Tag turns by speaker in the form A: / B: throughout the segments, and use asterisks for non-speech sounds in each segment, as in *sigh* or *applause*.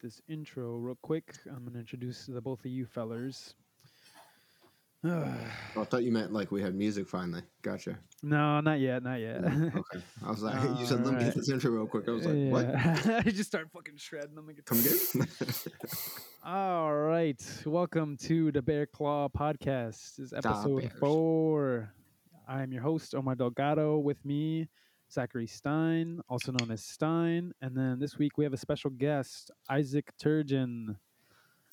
A: this intro real quick. I'm gonna introduce the both of you fellers. *sighs*
B: Oh, I thought you meant like we had music finally. Gotcha.
A: No, not yet, not yet.
B: Yeah, *laughs* okay. I was like, *laughs* you said, let me get this intro real quick. I was like, what? *laughs*
A: I just start fucking shredding on the guitar.
B: Come again?
A: All right, welcome to the Bear Claw Podcast. This is episode four. I am your host Omar Delgado. With me, Zachary Stein, also known as Stein, and then this week we have a special guest, Isaac Turgeon.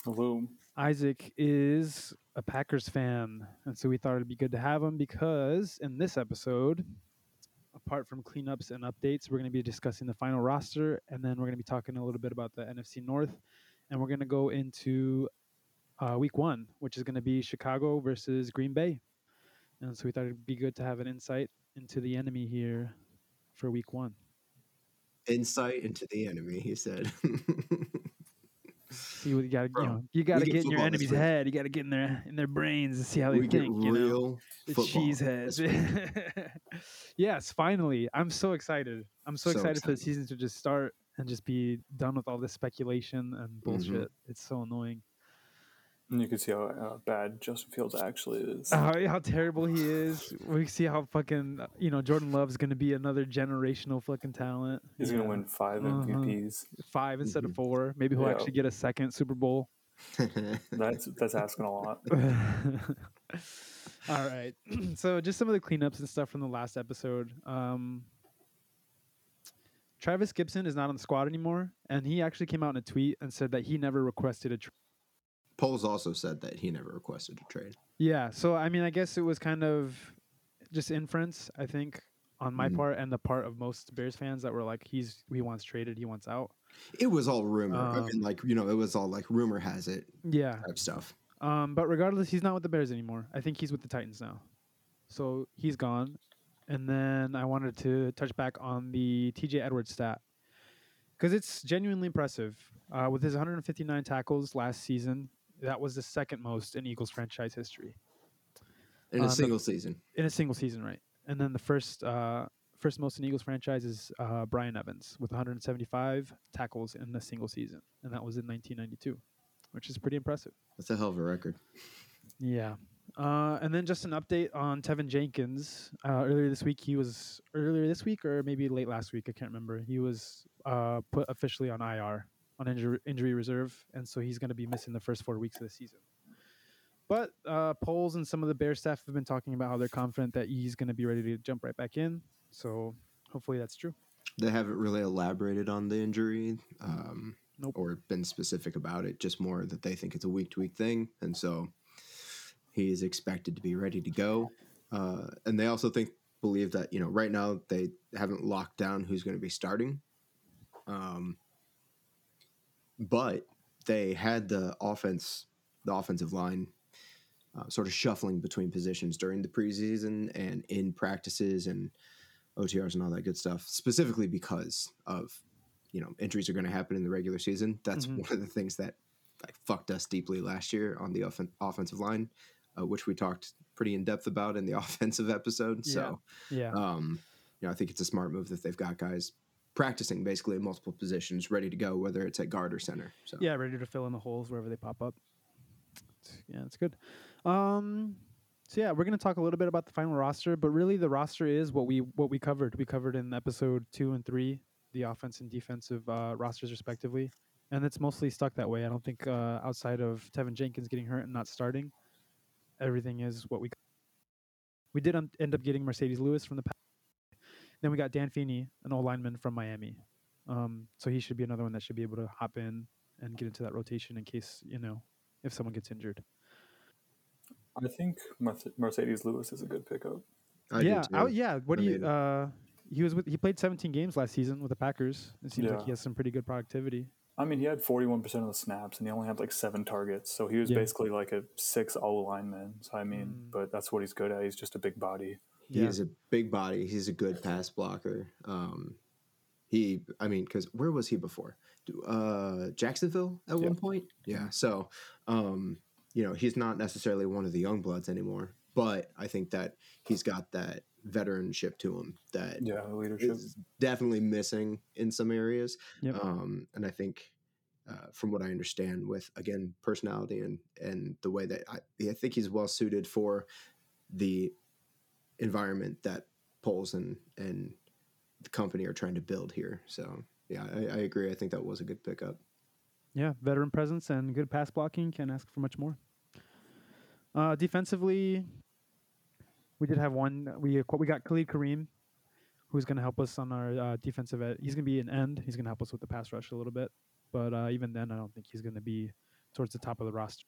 C: Hello.
A: Isaac is a Packers fan, and so we thought it'd be good to have him because in this episode, apart from cleanups and updates, we're going to be discussing the final roster, and then we're going to be talking a little bit about the NFC North, and we're going to go into uh, Week One, which is going to be Chicago versus Green Bay, and so we thought it'd be good to have an insight into the enemy here for Week One.
B: Insight into the enemy, he said.
A: See *laughs* what you got to, you know, you got to
B: get
A: get in your
B: football this
A: enemies'
B: week.
A: head. You got to get in their in their brains and see how they
B: we
A: think. You know? the
B: football
A: cheese heads. *laughs* yes, finally. I'm so excited. I'm so,
B: So
A: excited, for the season to just start and just be done with all this speculation and
B: Mm-hmm.
A: bullshit. It's so annoying.
C: And you can see how uh, bad Justin Fields actually is.
A: Uh, how terrible he is. We see how fucking, uh, you know, Jordan Love's going to be another generational fucking talent.
C: He's
A: Yeah.
C: gonna win 5
A: Uh-huh.
C: MVPs.
A: five instead
B: Mhm.
A: of four. Maybe he'll
C: Yeah.
A: actually get a second Super Bowl. *laughs*
C: That's that's asking a lot. *laughs*
A: All right. *clears throat* so just some of the cleanups and stuff from the last episode. Um, Trevis Gipson is not on the squad anymore, and he actually came out in a tweet and said that he never requested a trade.
B: Poles also said that he never requested a trade.
A: Yeah. So I mean, I guess it was kind of just inference, I think, on my
B: Mhm.
A: part and the part of most Bears fans that were like, he's he wants traded, he wants out.
B: It was all rumor. I
A: Um,
B: mean, like, you know, it was all like rumor has it
A: Yeah.
B: type stuff.
A: Um, but regardless, he's not with the Bears anymore. I think he's with the Titans now. So he's gone. And then I wanted to touch back on the TJ Edwards stat because it's genuinely impressive. Uh, with his 159 tackles last season, that was the second most in Eagles franchise history
B: In a
A: the-
B: single season.
A: in a single season, right? And then the first uh, first most in Eagles franchise is uh, Byron Evans with 175 tackles in a single season, and that was in 1992, which is pretty impressive.
B: That's a hell of a record.
A: Yeah. Uh, and then just an update on Teven Jenkins. Uh, earlier this week, he was earlier this week or maybe late last week. I can't remember. He was uh, put officially on IR on injury, injury reserve, and so he's going to be missing the first four weeks of the season. But uh, Poles and some of the Bear staff have been talking about how they're confident that he's going to be ready to jump right back in. So hopefully that's true.
B: They haven't really elaborated on the injury um,
A: Nope.
B: or been specific about it, just more that they think it's a week to week thing. And so he is expected to be ready to go. Uh, and they also think, believe that, you know, right now they haven't locked down who's going to be starting. Um, but they had the offense, the offensive line uh, sort of shuffling between positions during the preseason and in practices and OTRs and all that good stuff, specifically because of you know injuries are going to happen in the regular season. That's
A: Mhm.
B: one of the things that like fucked us deeply last year on the offen- offensive line, uh, which we talked pretty in depth about in the *laughs* offensive episode. So,
A: Yeah.
B: um, you know, I think it's a smart move that they've got guys practicing basically in multiple positions, ready to go, whether it's at guard or center. So,
A: Yeah, ready to fill in the holes wherever they pop up. Yeah, that's good. Um, so yeah, we're gonna talk a little bit about the final roster, but really the roster is what we what we covered. We covered in episode two and three, the offense and defensive uh, rosters respectively, and it's mostly stuck that way. I don't think uh, outside of Teven Jenkins getting hurt and not starting, everything is what we. We did end up getting Marcedes Lewis from the. Pack. Then we got Dan Feeney, an old lineman from Miami. Um, so he should be another one that should be able to hop in and get into that rotation in case you know if someone gets injured.
C: I think Marcedes Lewis is a good pickup.
B: I
A: yeah,
B: too.
A: I- yeah. What
B: I
A: do you? Uh, he was with. He played 17 games last season with the Packers. It seems like he has some pretty good productivity.
C: I mean, he had 41% of the snaps and he only had like seven targets. So he was
A: Yeah.
C: basically like a six O lineman. So, I mean,
A: Mm.
C: but that's what he's good at. He's just a big body.
B: He
A: Yeah.
B: is a big body. He's a good pass blocker. Um, he, I mean, because where was he before? Uh, Jacksonville at
C: Yeah.
B: one point. Yeah. So, um, you know, he's not necessarily one of the young bloods anymore, but I think that he's got that veteranship to him that
C: Yeah, leadership.
B: is definitely missing in some areas.
A: Yep.
B: Um, and I think uh, from what I understand, with again personality and and the way that I, I think he's well suited for the environment that Poles and and the company are trying to build here. So yeah, I, I agree. I think that was a good pickup.
A: Yeah, veteran presence and good pass blocking. Can't ask for much more. Uh, defensively, we did have one. We we got Khalid Kareem, who's going to help us on our uh, defensive. He's going to be an end. He's going to help us with the pass rush a little bit. But uh, even then, I don't think he's going to be towards the top of the roster.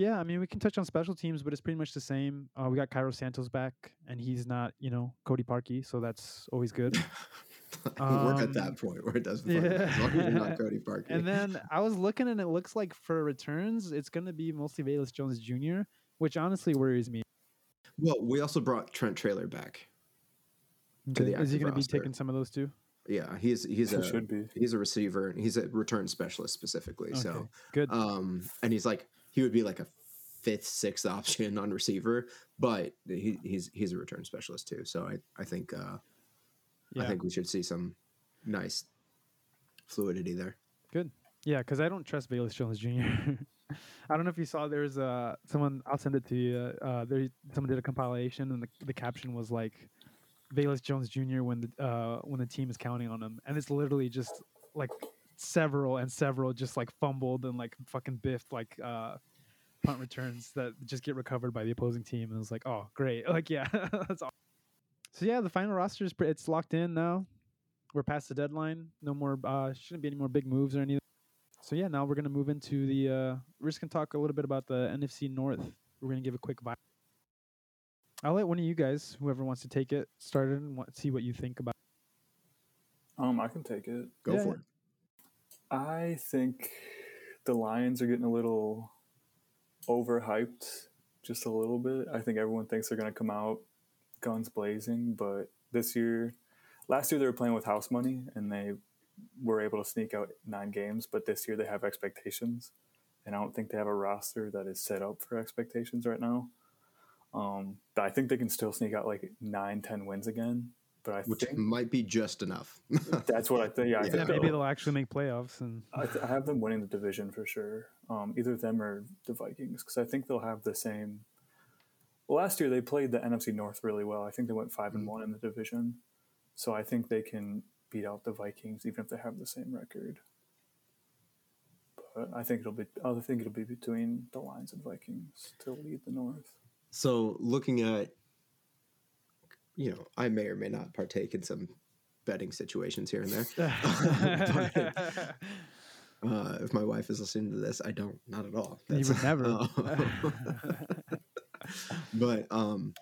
A: Yeah, I mean, we can touch on special teams, but it's pretty much the same. Uh, we got Cairo Santos back, and he's not, you know, Cody Parkey, so that's always good. *laughs*
B: We're at
A: Um,
B: that point where it doesn't matter
A: yeah.
B: as long as you're not *laughs* Cody Parker.
A: and then I was looking, and it looks like for returns, it's going to be mostly Velus Jones Jr., which honestly worries me.
B: well, we also brought Trent Taylor back. To the
A: Is he going to be taking some of those too?
B: Yeah, he's he's
C: He
B: a
C: should be.
B: he's a receiver. And he's a return specialist specifically. So
A: good.
B: um, and he's like he would be like a fifth, sixth *laughs* option on receiver, but he, he's he's a return specialist too. So I I think uh,
A: yeah,
B: I think we should see some nice fluidity there.
A: good. Yeah, because I don't trust Velus Jones Jr. *laughs* I don't know if you saw. There's uh someone. I'll send it to you. Uh, there someone did a compilation, and the, the caption was like, Velus Jones Jr. when the uh when the team is counting on him," and it's literally just like several and several just like fumbled and like fucking biffed like uh punt returns that just get recovered by the opposing team, and it was like, oh great, *laughs* like yeah, that's all. So yeah, the final roster is pre- it's locked in now. We're past the deadline. No more. uh Shouldn't be any more big moves or anything. So yeah, now we're gonna move into the. uh We're just gonna talk a little bit about the NFC North. We're gonna give a quick vibe. I'll let one of you guys, whoever wants to take it, started and wa- see what you think about.
C: Um, I can take it.
B: Go
A: Yeah,
B: for it.
C: I think the Lions are getting a little overhyped just a little bit. I think everyone thinks they're going to come out guns blazing, but this year, last year they were playing with house money and they were able to sneak out nine games, but this year they have expectations. And I don't think they have a roster that is set up for expectations right now. Um, but I think they can still sneak out like nine, ten wins again. But I
B: Which
C: think
B: might be just enough. *laughs*
C: that's what I think. Yeah, I
B: Yeah,
A: Yeah,
C: think
A: maybe
C: they'll-
A: they'll actually make playoffs, and
C: I, th- I have them winning the division for sure. Um, either them or the Vikings, because I think they'll have the same. Last year they played the NFC North really well. I think they went five and one in the division, so I think they can beat out the Vikings even if they have the same record. But I think it'll be. I think it'll be between the Lions and Vikings to lead the North.
B: So looking at, you know, I may or may not partake in some betting situations here and there. *laughs* Uh, if my wife is listening to this, I don't, not at all.
A: You would never.
B: uh, *laughs* but um,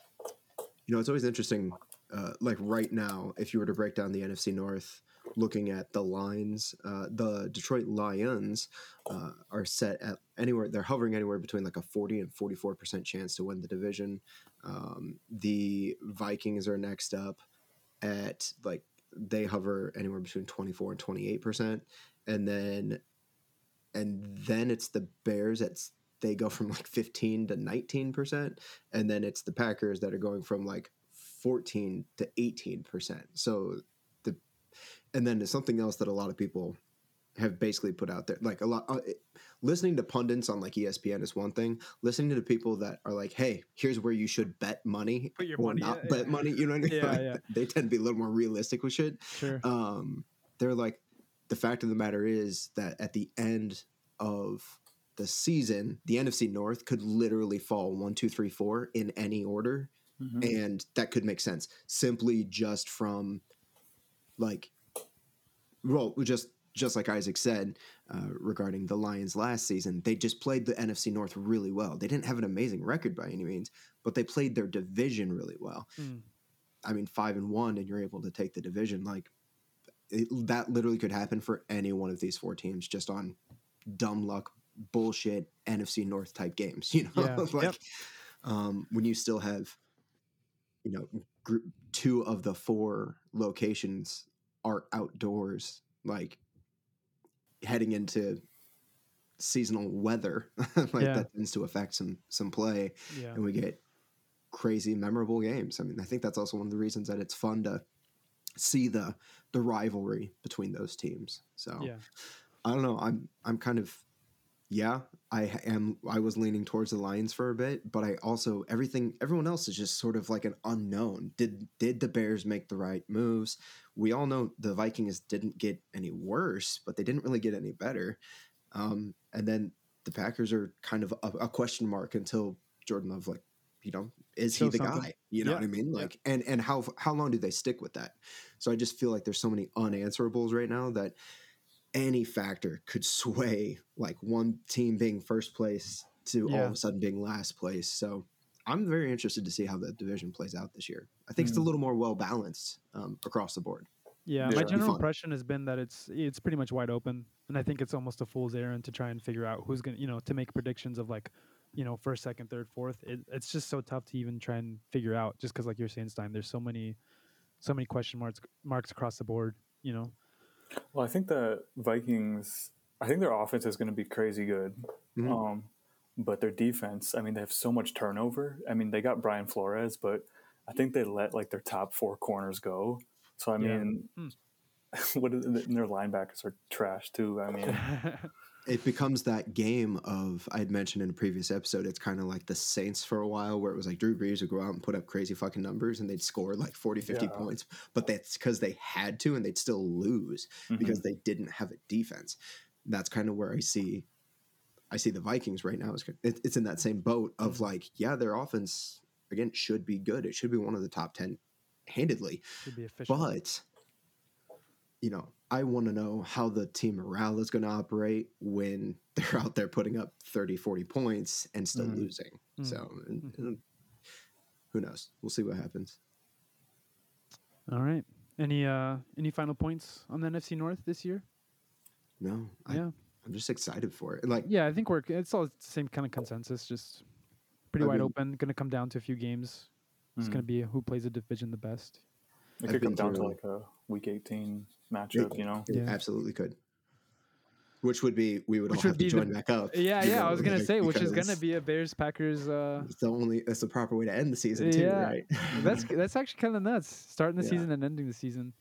B: you know, it's always interesting. Uh, like right now, if you were to break down the NFC North, looking at the lines, uh, the Detroit Lions uh, are set at anywhere. They're hovering anywhere between like a forty and forty-four percent chance to win the division. Um, the Vikings are next up at like they hover anywhere between twenty-four and twenty-eight percent, and then and then it's the Bears at they go from like 15 to 19% and then it's the Packers that are going from like 14 to 18%. So and then there's something else that a lot of people have basically put out there like a lot uh, listening to pundits on like ESPN is one thing listening to the people that are like hey here's where you should bet money
A: Put your
B: or
A: money,
B: not
A: yeah,
B: bet
A: yeah.
B: money you know what I *laughs* mean
A: Yeah,
B: Like,
A: yeah.
B: they tend to be a little more realistic with shit
A: sure.
B: um, they're like the fact of the matter is that at the end of the season, the NFC North could literally fall one, two, three, four in any order, and that could make sense simply just from like, well, just just like Isaac said uh, regarding the Lions last season, they just played the NFC North really well. They didn't have an amazing record by any means, but they played their division really well.
A: Mm.
B: I mean, five and one, and you're able to take the division. Like it, that, literally could happen for any one of these four teams, just on dumb luck, bullshit NFC North type games. *laughs* You know,
A: Yeah.
B: like
A: Yep.
B: um, when you still have, you know, group two of the four locations are outdoors, like heading into seasonal weather, *laughs* like
A: Yeah.
B: that tends to affect some some play
A: Yeah.
B: and we get crazy memorable games. I mean, I think that's also one of the reasons that it's fun to see the the rivalry between those teams. So,
A: Yeah.
B: I don't know. I'm I'm kind of yeah. I am. I was leaning towards the Lions for a bit, but I also everything. Everyone else is just sort of like an unknown. Did did the Bears make the right moves? We all know the Vikings didn't get any worse, but they didn't really get any better. Um, and then the Packers are kind of a, a question mark until Jordan Love, like, you know, is he the
A: something.
B: guy? You know
A: Yeah,
B: what I mean?
A: yeah.
B: Like, and and how how long do they stick with that? So I just feel like there's so many unanswerables right now that any factor could sway like one team being first place to all of a sudden being last place. So I'm very interested to see how the division plays out this year. I think it's a
C: Mm.
B: little more well balanced um, across the board.
A: Yeah,
C: Yeah.
A: my general impression has been that it's it's pretty much wide open, and I think it's almost a fool's errand to try and figure out who's gonna, you know, to make predictions of like, you know, first, second, third, fourth. It, it's just so tough to even try and figure out, just because, like you're saying, Stein, there's so many, so many question marks marks across the board. You know,
C: Well, I think the Vikings. I think their offense is going to be crazy good.
B: Mhm.
C: Um, but their defense, I mean, they have so much turnover. I mean, they got Brian Flores, but I think they let like their top four corners go. So I
A: Yeah.
C: mean,
A: Hmm. *laughs*
C: what is, and their linebackers are trash too. I mean, *laughs*
B: It becomes that game of I had mentioned in a previous episode. It's kind of like the Saints for a while, where it was like Drew Brees would go out and put up crazy fucking numbers, and they'd score like 40, 50
C: Yeah.
B: points, but that's because they had to, and they'd still lose
C: mhm.
B: because they didn't have a defense. That's kind of where I see, I see the Vikings right now. Is it's in that same boat of
C: Mm-hmm.
B: like, yeah, their offense again should be good. It should be one of the top ten, handedly.
A: should be official.
B: But you know, I want to know how the team morale is going to operate when *laughs* they're out there putting up 30, 40 points and still
C: Mhm.
B: losing.
A: Mm.
B: So, and-
A: Mhm.
B: who knows? We'll see what happens.
A: All right. Any uh any final points on the NFC North this year?
B: No, I,
A: yeah.
B: I'm just excited for it. Like,
A: Yeah, I think we're it's all the same kind of consensus, just pretty
B: I
A: wide
B: mean-
A: open. Going to come down to a few games. It's going to be who plays the division the best.
C: it
B: I've
C: could come down to like a week 18 matchup. You know,
B: it
A: Yeah.
B: absolutely could. Which would be, we would
A: Which
B: all
A: would
B: have to
A: be the-
B: join back up.
A: Yeah,
B: you
A: yeah. I was gonna
B: like,
A: say, which is gonna be a Bears Packers. Uh,
B: It's the only, that's the proper way to end the season, too,
A: Yeah.
B: right?
A: that's that's actually kind of nuts. Starting the
B: Yeah.
A: season and ending the season.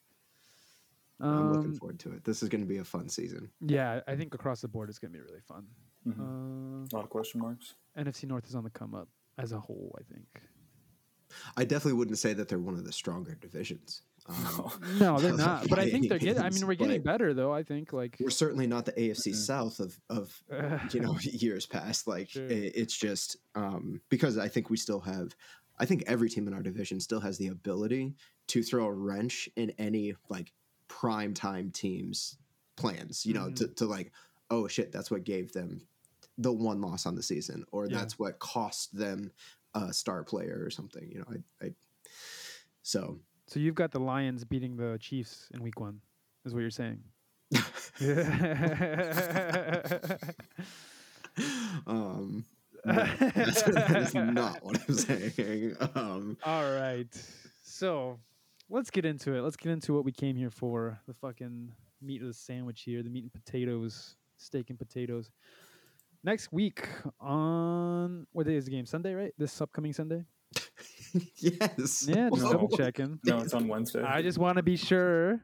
B: I'm looking
A: Um,
B: forward to it. This is going to be a fun season.
A: yeah, I think across the board it's gonna be really fun.
C: Mhm.
A: Uh,
C: a lot of question marks.
A: NFC North is on the come up as a whole. I think.
B: I definitely wouldn't say that they're one of the stronger divisions. Um,
A: No, *laughs* they're *laughs* not. But I think they're getting. I mean, we're getting better though. I think like.
B: we're certainly not the AFC. South of of *laughs* you know years past. Like
A: Sure.
B: i- it's just um, because I think we still have. I think every team in our division still has the ability to throw a wrench in any like prime time teams plans. You know,
A: Mhm.
B: to, to like, oh shit, that's what gave them the one loss on the season, or
A: Yeah.
B: that's what cost them a star player or something. You know, I, I so
A: So you've got the Lions beating the Chiefs in Week One, is what you're saying. *laughs*
B: um, no, that's, that is not what I'm saying. Um,
A: All right. So let's get into it. Let's get into what we came here for. The fucking meat of the sandwich here, the meat and potatoes, steak and potatoes. Next week on what day is the game? Sunday, right? This upcoming Sunday? *laughs* *laughs*
B: yes.
A: Yeah, *laughs* just
C: No.
A: double checking.
C: No, it's on Wednesday.
A: I just want to be sure.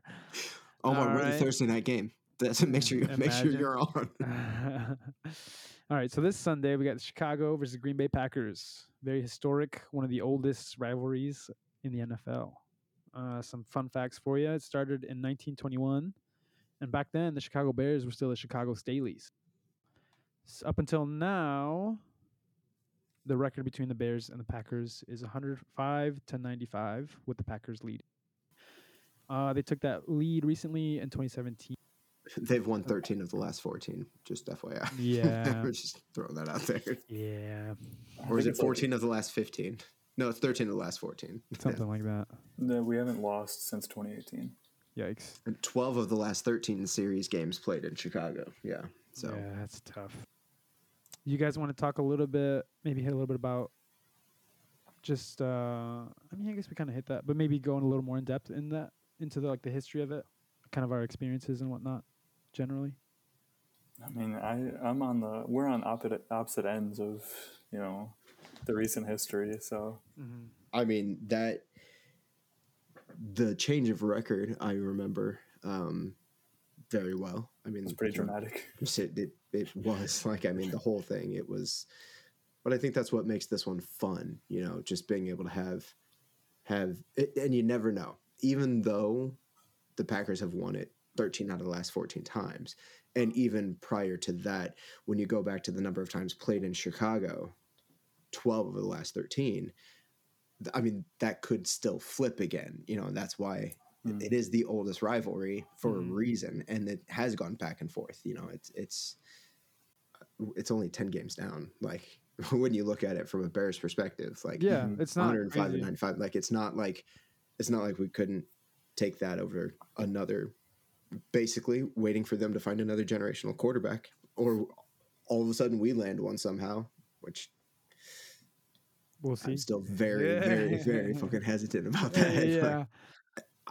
B: Oh my,
A: All
B: we're the
A: right.
B: Thursday night game. That's make sure you make sure you're on. *laughs*
A: All right, so this Sunday we got Chicago versus Green Bay Packers. Very historic, one of the oldest rivalries in the NFL. Uh, some fun facts for you. It started in 1921, and back then the Chicago Bears were still the Chicago Staleys. S- up until now, the record between the Bears and the Packers is 105 to 95, with the Packers lead. Uh, they took that lead recently in 2017. *laughs*
B: They've won 13 of the last 14. Just FYI. *laughs*
A: Yeah.
B: we're just throwing that out there.
A: Yeah,
B: Or is it
C: it's like-
B: 14 of the last 15? No, it's 13 of the last 14. Yeah. *laughs*
A: something like that.
C: No, we haven't lost since 2018.
A: Yikes.
B: And 12 of the last 13 series games played in Chicago. Yeah. So
A: yeah, that's tough. You guys want to talk a little bit, maybe hit a little bit about just uh I mean I guess we kind of hit that, but maybe going a little more in depth in that into the like the history of it, kind of our experiences and whatnot generally.
C: I mean, I I'm on the we're on opposite opposite ends of you know the recent history. So
A: Mm-hmm.
B: I mean that the change of record I remember um, very well. I mean, *laughs*
C: It's pretty dramatic.
B: It, it, it was like, I mean, the whole thing, it was, but I think that's what makes this one fun, you know, just being able to have, have, it, and you never know, even though the Packers have won it 13 out of the last 14 times. And even prior to that, when you go back to the number of times played in Chicago, 12 of the last 13, I mean, that could still flip again, you know, and that's why
C: Mm.
B: it is the oldest rivalry for
A: Mhm.
B: a reason and it has gone back and forth you know it's it's it's only 10 games down like *laughs* when you look at it from a bears perspective like
A: Yeah,
C: Mhm.
A: it's not
B: 105
A: crazy.
B: and 95 like it's not like it's not like we couldn't take that over another basically waiting for them to find another generational quarterback or all of a sudden we land one somehow which
A: We'll see.
B: i'm still very very very fucking hesitant *laughs* about that *laughs* Like,
A: yeah,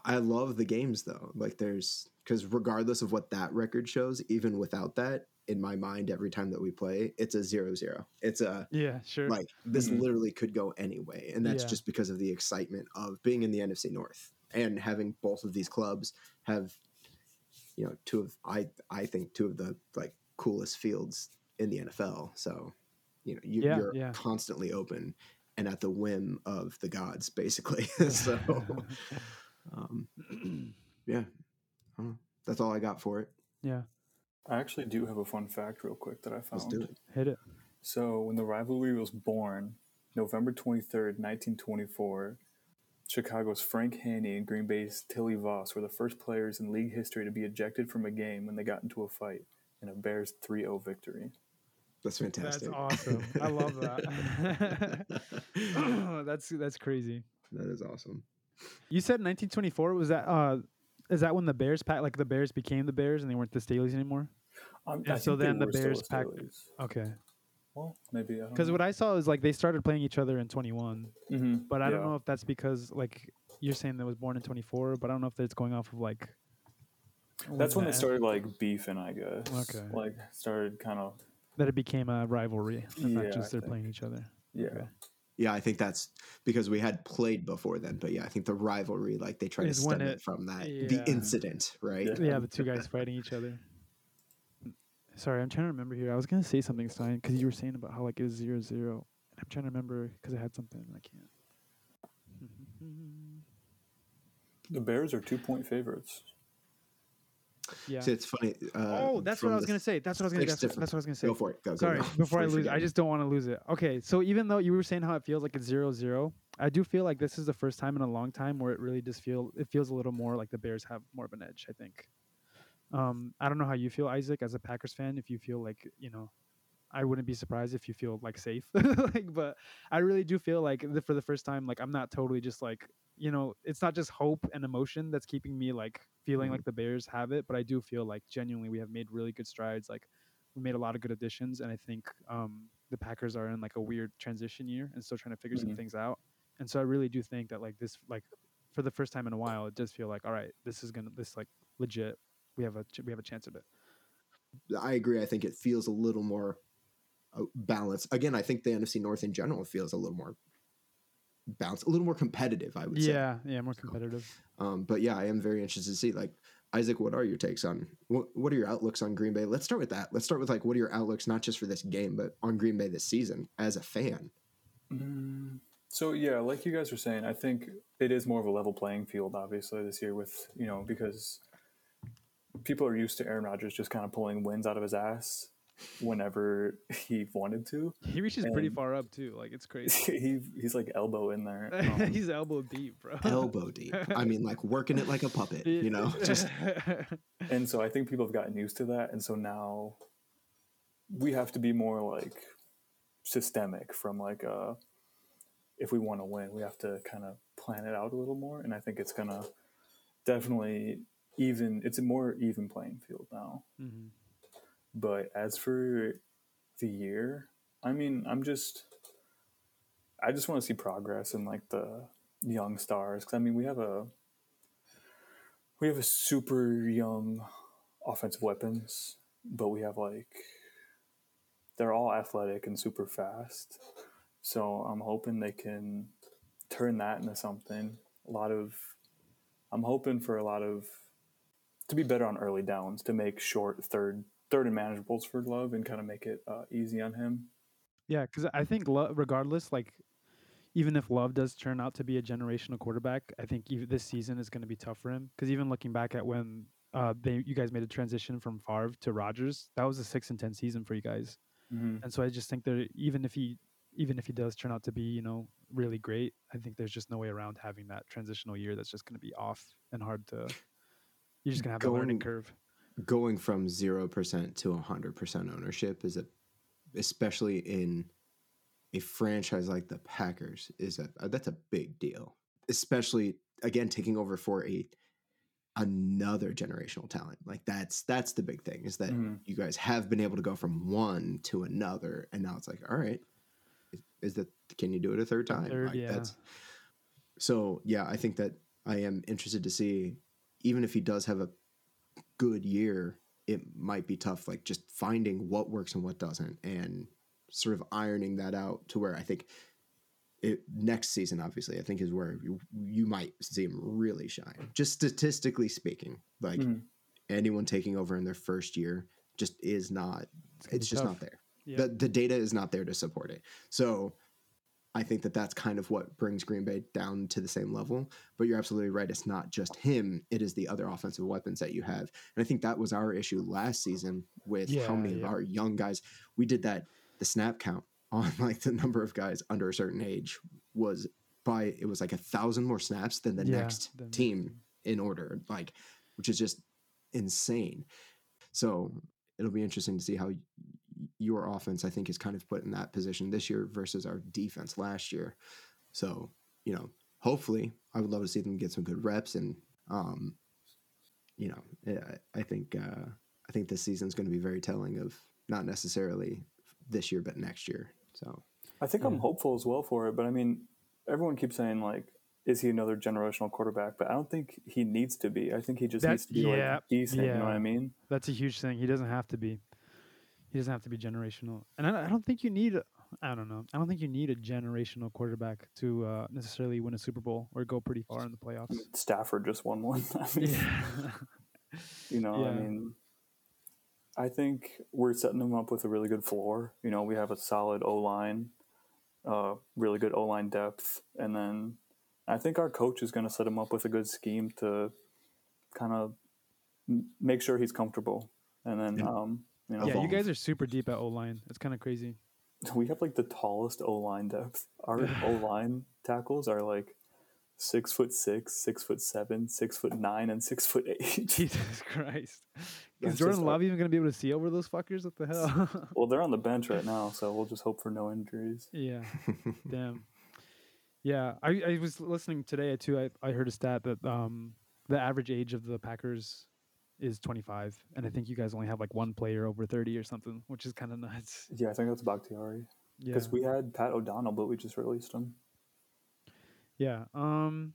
B: I love the games though. Like there's because regardless of what that record shows, even without that, in my mind, every time that we play, it's a zero zero. It's a
A: yeah, sure.
B: like this
C: Mhm.
B: literally could go anyway, and that's
A: Yeah.
B: just because of the excitement of being in the NFC North and having both of these clubs have, you know, two of I I think two of the like coolest fields in the NFL. So, you know, you,
A: Yeah,
B: you're
A: yeah.
B: constantly open and at the whim of the gods, basically. *laughs* so. *laughs* Um, *clears throat* yeah, I that's all I got for it.
A: yeah,
C: I actually do have a fun fact, real quick, that I found.
B: Let's do it.
A: hit it.
C: So, when the rivalry was born, November 23rd, 1924, Chicago's Frank Hanny and Green Bay's Tillie Voss were the first players in league history to be ejected from a game when they got into a fight in a Bears 3 0 victory.
B: That's fantastic.
A: That's awesome. I love that. *laughs* *laughs* that's that's crazy.
B: that is awesome.
A: You said 1924. Was that uh, is that when the Bears pack like the Bears became the Bears and they weren't the Staleys anymore?
C: Um,
A: Yeah,
C: I
A: so then the Bears packed-. Okay,
C: Well, maybe.
A: Because what I saw is like they started playing each other in 21,
C: hmm
A: but I don't know if that's because like you're saying that was born in 24, but I don't know if that's going off of like.
C: That's when they started like beefing, I guess.
A: Okay.
C: Like started kind of
A: That it became a rivalry, and not just
C: I
A: they're
C: think.
A: playing each other.
C: yeah.
A: Okay.
B: Yeah, I think that's because we had played before then. But yeah, I think the rivalry, like they try to stem it,
A: it-
B: from that
A: yeah.
B: the incident, right?
C: Yeah.
A: Yeah, the two guys fighting each other. Sorry, I'm trying to remember here. I was gonna say something, Stein, because you were saying about how like it was zero zero. And I'm trying to remember because I had something and I can't. Mm-hmm.
C: The Bears are two point favorites.
A: Yeah.
B: So it's funny. Uh,
A: oh, that's what I was gonna say. That's what I was gonna. That's,
B: different-
A: that's what I was gonna say.
B: Go for it. Go.
A: Sorry,
B: go.
A: before I lose, I just don't want to lose it. Okay, so even though you were saying how it feels like it's zero zero, I do feel like this is the first time in a long time where it really just feel it feels a little more like the Bears have more of an edge. I think. Um, I don't know how you feel, Isaac, as a Packers fan. If you feel like you know, I wouldn't be surprised if you feel like safe. *laughs* like, but I really do feel like the, for the first time, like I'm not totally just like you know, it's not just hope and emotion that's keeping me like feeling
B: Mhm.
A: like the Bears have it, but I do feel like genuinely we have made really good strides. Like we made a lot of good additions, and I think um, the Packers are in like a weird transition year and still trying to figure some
C: Mhm.
A: things out. And so I really do think that like this, like for the first time in a while, it does feel like all right, this is gonna this like legit. We have a we have a chance at it.
B: I agree. I think it feels a little more uh, balanced. Again, I think the NFC North in general feels a little more balanced, a little more competitive. I would say.
A: Yeah, yeah, more competitive.
B: Um, but yeah, I am very interested to see. Like Isaac, what are your takes on what? What are your outlooks on Green Bay? Let's start with that. Let's start with like what are your outlooks not just for this game, but on Green Bay this season as a fan.
C: Mm, So yeah, like you guys were saying, I think it is more of a level playing field, obviously this year with you know because people are used to Aaron Rodgers just kind of pulling wins out of his ass whenever *laughs* he wanted to.
A: He reaches pretty far up too. Like it's crazy. *laughs*
C: he he's like elbow in there. Um, *laughs*
A: He's elbow deep, bro.
B: Elbow deep. I mean, like working it like a puppet. You know, just
C: and so I think people have gotten used to that, and so now we have to be more like systemic from like uh if we want to win, we have to kind of plan it out a little more, and I think it's gonna definitely even. It's a more even playing field now.
A: Mhm.
C: But as for the year, I mean, I'm just, I just want to see progress in like the young stars. Cause I mean, we have a, we have a super young offensive weapons, but we have like, they're all athletic and super fast. So I'm hoping they can turn that into something. A lot of, I'm hoping for a lot of to be better on early downs to make short third third and manageables for Love and kind of make it uh, easy on him.
A: Yeah, because I think Lo- regardless, like even if Love does turn out to be a generational quarterback, I think even this season is going to be tough for him. Because even looking back at when uh, they you guys made a transition from Favre to Rodgers, that was a six and ten season for you guys.
C: Mm-hmm.
A: And so I just think that even if he even if he does turn out to be you know really great, I think there's just no way around having that transitional year that's just going to be off and hard to. You're just gonna have the learning curve.
B: Going from zero percent to hundred percent ownership is a, especially in a franchise like the Packers, is a that's a big deal. Especially again taking over for a another generational talent. Like that's that's the big thing is that
C: Mhm.
B: you guys have been able to go from one to another, and now it's like, all right, is, is that can you do it a third time?
A: third,
B: like
A: yeah.
B: so yeah, I think that I am interested to see, even if he does have a good year, it might be tough, like just finding what works and what doesn't, and sort of ironing that out to where I think it next season, obviously, I think is where you, you might see him really shine. Just statistically speaking, like
C: Mhm.
B: anyone taking over in their first year just is not.
A: gonna
B: It's just
A: tough.
B: not there the, the data is not there to support it. So I think that that's kind of what brings Green Bay down to the same level. But you're absolutely right. It's not just him, it is the other offensive weapons that you have. And I think that was our issue last season with how
A: Yeah,
B: many of our young guys we did that the snap count *laughs* on like the number of guys under a certain age was by it was like a thousand more snaps than the
A: Yeah,
B: next team in order, like which is just insane. So it'll be interesting to see how your offense, I think, is kind of put in that position this year versus our defense last year. So, you know, hopefully, I would love to see them get some good reps, and um, you know, I I think uh, I think this season is going to be very telling of not necessarily this year, but next year. So,
C: I think I'm hopeful as well for it, but I mean, everyone keeps saying like, is he another generational quarterback? But I don't think he needs to be. I think he just
A: That-
C: needs to be
A: yeah,
C: like decent. You know what. I mean?
A: That's a huge thing. He doesn't have to be. He doesn't have to be generational, and I, I don't think you need. I don't know. I don't think you need a generational quarterback to uh, necessarily win a Super Bowl or go pretty far in the playoffs.
C: Stafford just won one. *laughs* I mean,
A: Yeah,
C: you know, I mean, I think we're setting them up with a really good floor. You know, we have a solid O line, uh, really good O line depth, and then I think our coach is going to set him up with a good scheme to kind of make sure he's comfortable, and then
B: And-
C: um, you know,
A: yeah. You guys are super deep at O line. It's kind of crazy. *laughs*
C: we have like the tallest O line depth. Our *laughs* O line tackles are like six foot six, six foot seven, six foot nine, and six foot eight. *laughs*
A: Jesus Christ. Is Jordan
C: just a-
A: Love even going to be able to see over those fuckers? What the hell?
C: well, they're on the bench right now, so we'll just hope for no injuries.
A: yeah. Damn. Yeah, I, I was listening today too. I, I heard a stat that um the average age of the Packers is 25, and I think you guys only have like one player over 30 or something, which is kind of nuts.
C: Yeah, I think that's Bakhtiari.
A: Yeah,
C: Because we had Pat O'Donnell, but we just released him.
A: yeah. Um,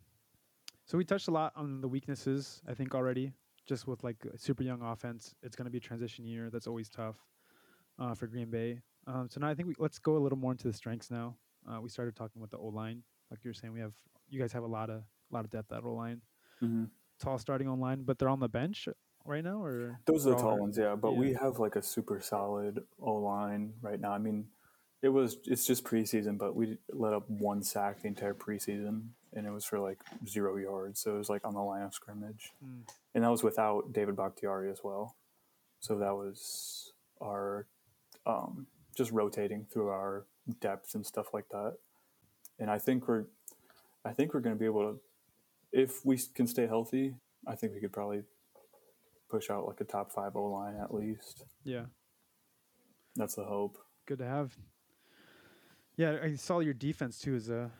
A: so we touched a lot on the weaknesses. I think already, just with like a super young offense, it's going to be a transition year. That's always tough uh, for Green Bay. Um, so now I think we let's go a little more into the strengths now. Uh, we started talking with the O line, like you were saying. We have you guys have a lot of lot of depth at O line.
C: Mm-hmm.
A: tall starting on line, but they're on the bench right now, or
C: Those are the tall ones, yeah. But
A: Yeah.
C: we have like a super solid O line right now. I mean, it was it's just preseason, but we let up one sack the entire preseason, and it was for like zero yards. So it was like on the line of scrimmage,
A: Mm.
C: and that was without David Bakhtiari as well. So that was our um, just rotating through our depth and stuff like that. And I think we're, I think we're going to be able to, if we can stay healthy, I think we could probably push out like a top five O line at least.
A: Yeah,
C: That's the hope.
A: good to have. Yeah, I saw your defense too is a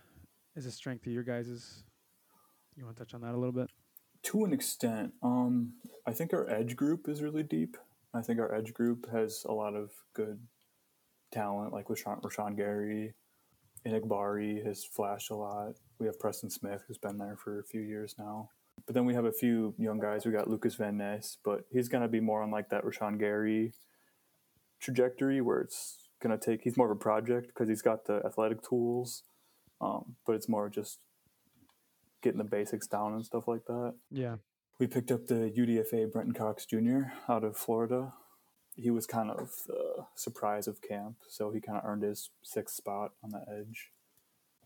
A: is a strength of your guys's. You want to touch on that a little bit?
C: To an extent, um, I think our edge group is really deep. I think our edge group has a lot of good talent, like with Rashan, Rashan Gary, Enagbare has flashed a lot. We have Preston Smith, who's been there for a few years now. But then we have a few young guys. We got Lucas Van Ness, but he's going to be more on like that Rashan Gary trajectory where it's going to take, he's more of a project because he's got the athletic tools, um, but it's more just getting the basics down and stuff like that.
A: Yeah,
C: we picked up the UDFA Brenton Cox Jr. out of Florida. He was kind of the surprise of camp, so he kind of earned his sixth spot on the edge.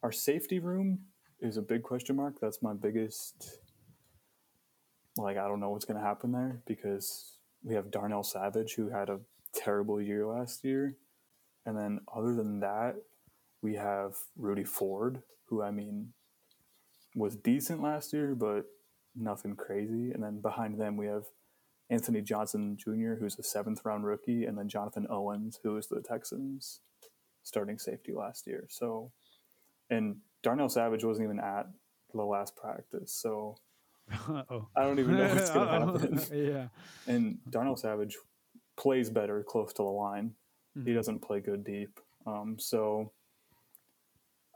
C: Our safety room is a big question mark. That's my biggest. Like, I don't know what's going to happen there because we have Darnell Savage, who had a terrible year last year. And then, other than that, we have Rudy Ford, who I mean was decent last year, but nothing crazy. And then behind them, we have Anthony Johnson Jr., who's a seventh round rookie, and then Jonathan Owens, who was the Texans starting safety last year. So, and Darnell Savage wasn't even at the last practice. So,
A: oh *laughs*
C: I don't even know what's going *laughs* to happen.
A: yeah.
C: And Darnell Savage plays better close to the line. He
A: Mhm.
C: doesn't play good deep. Um, so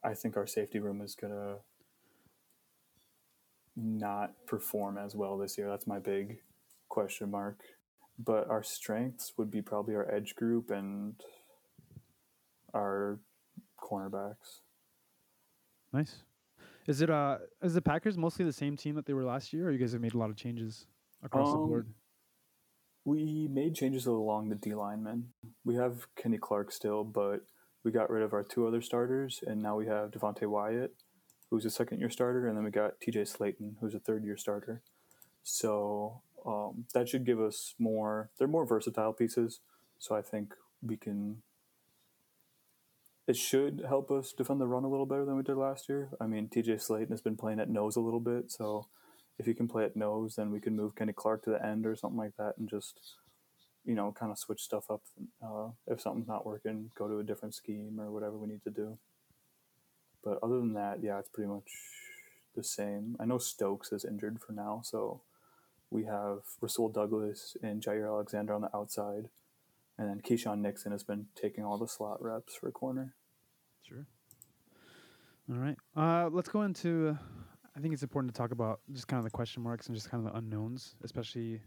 C: I think our safety room is going to not perform as well this year. That's my big question mark. But our strengths would be probably our edge group and our cornerbacks.
A: Nice. Is it uh is the Packers mostly the same team that they were last year, or you guys have made a lot of changes across the
C: Um,
A: board?
C: We made changes along the D linemen. We have Kenny Clark still, but we got rid of our two other starters, and now we have Devonte Wyatt, who's a second year starter, and then we got TJ Slaton, who's a third year starter. So um, that should give us more. They're more versatile pieces, so I think we can. It should help us defend the run a little better than we did last year. I mean, TJ Slaton has been playing at nose a little bit, so if he can play at nose, then we can move Kenny Clark to the end or something like that, and just you know kind of switch stuff up. Uh, if something's not working, go to a different scheme or whatever we need to do. But other than that, yeah, it's pretty much the same. I know Stokes is injured for now, so we have Rasul Douglas and Jaire Alexander on the outside, and then Keisean Nixon has been taking all the slot reps for corner.
A: Sure. All right. Uh, let's go into. Uh, I think it's important to talk about just kind of the question marks and just kind of the unknowns, especially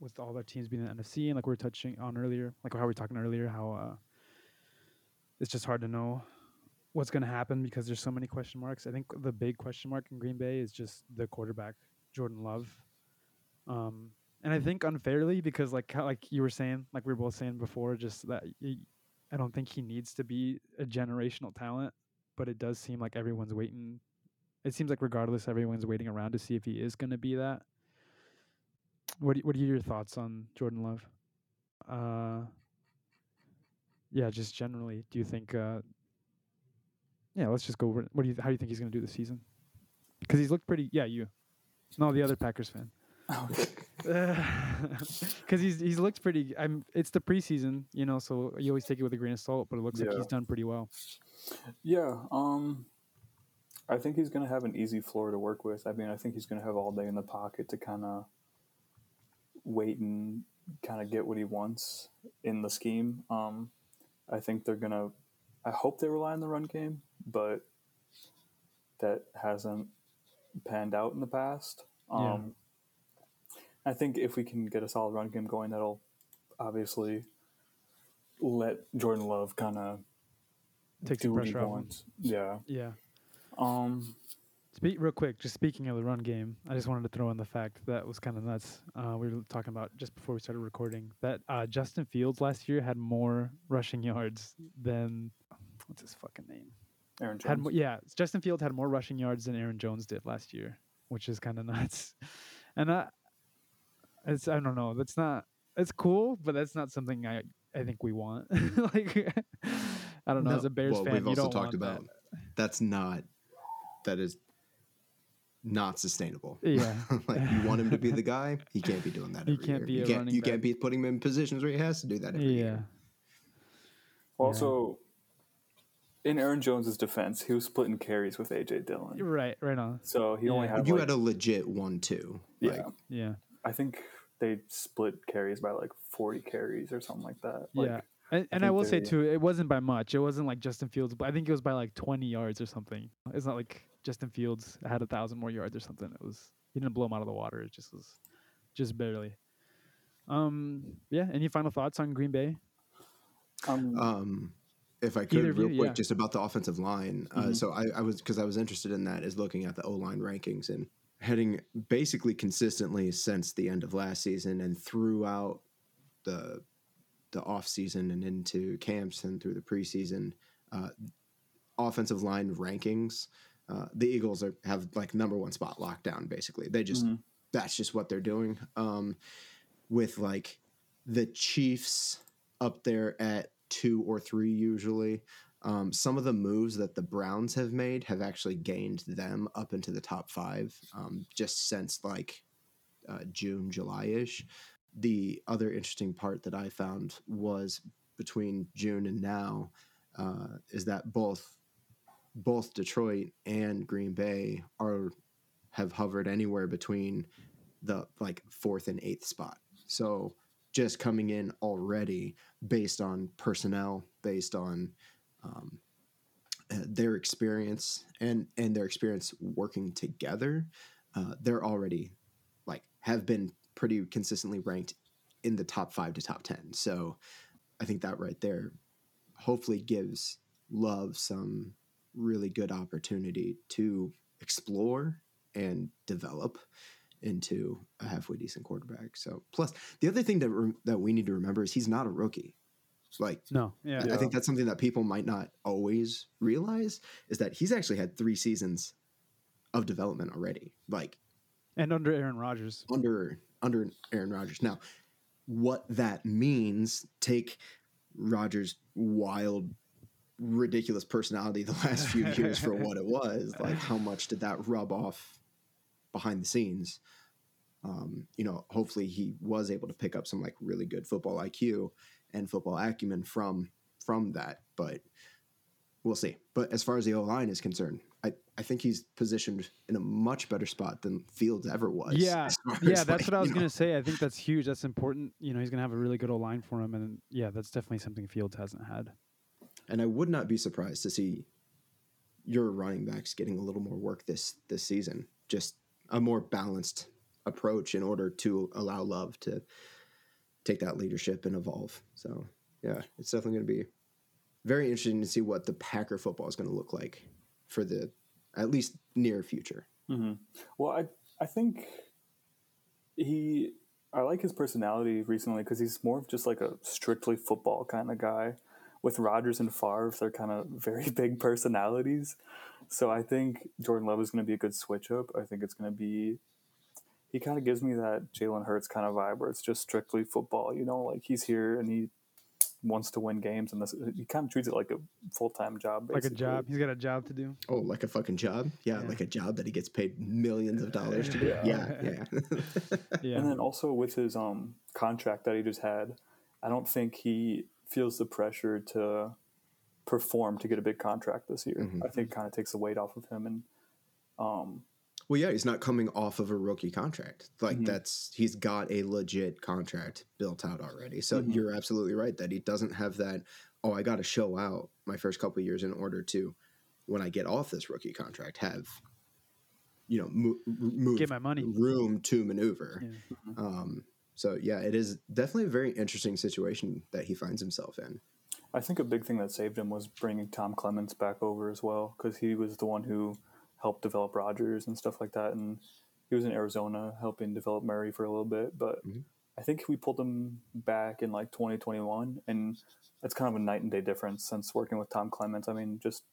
A: with all our teams being in the NFC and like we were touching on earlier, like how we were talking earlier, how uh, it's just hard to know what's going to happen because there's so many question marks. I think the big question mark in Green Bay is just the quarterback, Jordan Love. Um, and I think unfairly because like how, like you were saying, like we were both saying before, just that I don't think he needs to be a generational talent, but it does seem like everyone's waiting. It seems like regardless, everyone's waiting around to see if he is going to be that. What do, what are your thoughts on Jordan Love? Uh, yeah, just generally, do you think? Uh, yeah, let's just go over. What do you? How do you think he's going to do this season? Because he's looked pretty. Yeah, you. No, the other Packers fan. Because *laughs* he's he's looked pretty. I'm. It's the preseason, you know, so you always take it with a grain of salt. But it looks like he's done pretty well.
C: Yeah, um, I think he's going to have an easy floor to work with. I mean, I think he's going to have all day in the pocket to kind of wait and kind of get what he wants in the scheme. Um, I think they're going to, I hope they rely on the run game, but that hasn't panned out in the past.
A: Yeah.
C: Um, I think if we can get a solid run game going, that'll obviously let Jordan Love kind of
A: Take
C: do
A: some
C: what he
A: pressure off.
C: wants. Yeah.
A: Yeah.
C: Um.
A: Speak real quick. Just speaking of the run game, I just wanted to throw in the fact that was kind of nuts. Uh, we were talking about just before we started recording that uh, Justin Fields last year had more rushing *laughs* yards than what's his fucking name?
C: Aaron Jones.
A: Had yeah, Justin Fields had more rushing yards than Aaron Jones did last year, which is kind of *laughs* nuts. And I, it's I don't know. That's not. It's cool, but that's not something I I think we want. *laughs* like I don't know.
B: No,
A: As a Bears
B: well,
A: fan,
B: we've
A: you
B: also
A: don't
B: talked
A: want
B: about that's not that is not sustainable. *laughs*
A: Yeah.
B: like you want him to be the guy, he can't be doing that.
A: He can't
B: year.
A: be
B: You
A: a
B: can't. You can't be putting him in positions where he has to do that every
A: Yeah.
B: year.
C: Also, in Aaron Jones's defense, he was splitting carries with AJ Dillon,
A: Right. Right on.
C: so he only had
B: You
C: like,
B: had a legit one-two.
C: yeah.
B: Like,
A: Yeah.
C: I think they split carries by like forty carries or something like that. Like,
A: yeah. And, and I,
C: think
A: will say too, it wasn't by much. It wasn't like Justin Fields, but I think it was by like 20 yards or something. It's not like Justin Fields had a thousand more yards or something. It was he didn't blow him out of the water. It just was just barely. Um. Yeah. Any final thoughts on Green Bay?
C: Um,
B: um, if I could, real
A: you,
B: quick,
A: yeah.
B: just about the offensive line. Uh,
C: Mhm.
B: so I, I was because I was interested in that is looking at the O line rankings and heading basically consistently since the end of last season and throughout the the off season and into camps and through the preseason uh, offensive line rankings. Uh, the Eagles are have like number one spot locked down. Basically, they just
C: Mhm.
B: that's just what they're doing. Um, with like the Chiefs up there at two or three usually. Um, some of the moves that the Browns have made have actually gained them up into the top five um, just since like uh, June, July ish. The other interesting part that I found was between June and now uh, is that both both Detroit and Green Bay are have hovered anywhere between the like fourth and eighth spot. So just coming in already based on personnel, based on um, uh, their experience and and their experience working together, uh, they're already like have been pretty consistently ranked in the top five to top ten. So I think that right there hopefully gives Love some really good opportunity to explore and develop into a halfway decent quarterback. So plus the other thing that re- that we need to remember is he's not a rookie. Like
A: No, yeah,
B: I think that's something that people might not always realize is that he's actually had three seasons of development already, like
A: and under Aaron Rodgers.
B: under under Aaron Rodgers. Now, what that means, take Rodgers' wild, ridiculous personality the last few *laughs* years for what it was. Like, how much did that rub off behind the scenes? Um, you know, hopefully he was able to pick up some like really good football IQ and football acumen from from that, but we'll see. But as far as the O line is concerned, I, I think he's positioned in a much better spot than Fields ever was.
A: Yeah, Yeah, that's
B: like,
A: what I was
B: know,
A: gonna say. I think that's huge. That's important. You know, he's gonna have a really good old line for him, and yeah, that's definitely something Fields hasn't had.
B: And I would not be surprised to see your running backs getting a little more work this this season. Just a more balanced approach in order to allow Love to take that leadership and evolve. So yeah, it's definitely going to be very interesting to see what the Packer football is going to look like for the at least near future.
C: hmm Well, I I think he I like his personality recently because he's more of just like a strictly football kind of guy. With Rodgers and Favre, they're kind of very *laughs* big personalities. So I think Jordan Love is going to be a good switch up. I think it's going to be. He kind of gives me that Jalen Hurts kind of vibe where it's just strictly football. You know, like he's here and he wants to win games, and this, he kind of treats it like a full time job.
A: Like a job. He's got a job to do.
B: Oh, like a fucking job? Yeah,
A: Yeah.
B: like a job that he gets paid millions of dollars to do.
C: Yeah.
B: Yeah, *laughs* yeah.
A: Yeah.
C: And then also with his um contract that he just had, I don't think he feels the pressure to perform to get a big contract this year.
B: Mhm.
C: I think kind of takes the weight off of him and um
B: Well, yeah, he's not coming off of a rookie contract. Like
C: Mhm.
B: that's he's got a legit contract built out already. So
C: Mhm.
B: you're absolutely right that he doesn't have that. Oh, I got to show out my first couple of years in order to, when I get off this rookie contract, have, you know, mo- move
A: Get my money.
B: room to maneuver.
A: Yeah.
B: Um, so yeah, it is definitely a very interesting situation that he finds himself in.
C: I think a big thing that saved him was bringing Tom Clements back over as well because he was the one who helped develop Rodgers and stuff like that, and he was in Arizona helping develop Murray for a little bit. But
B: Mhm.
C: I think we pulled him back in like 2021, and it's kind of a night and day difference since working with Tom Clements. I mean, just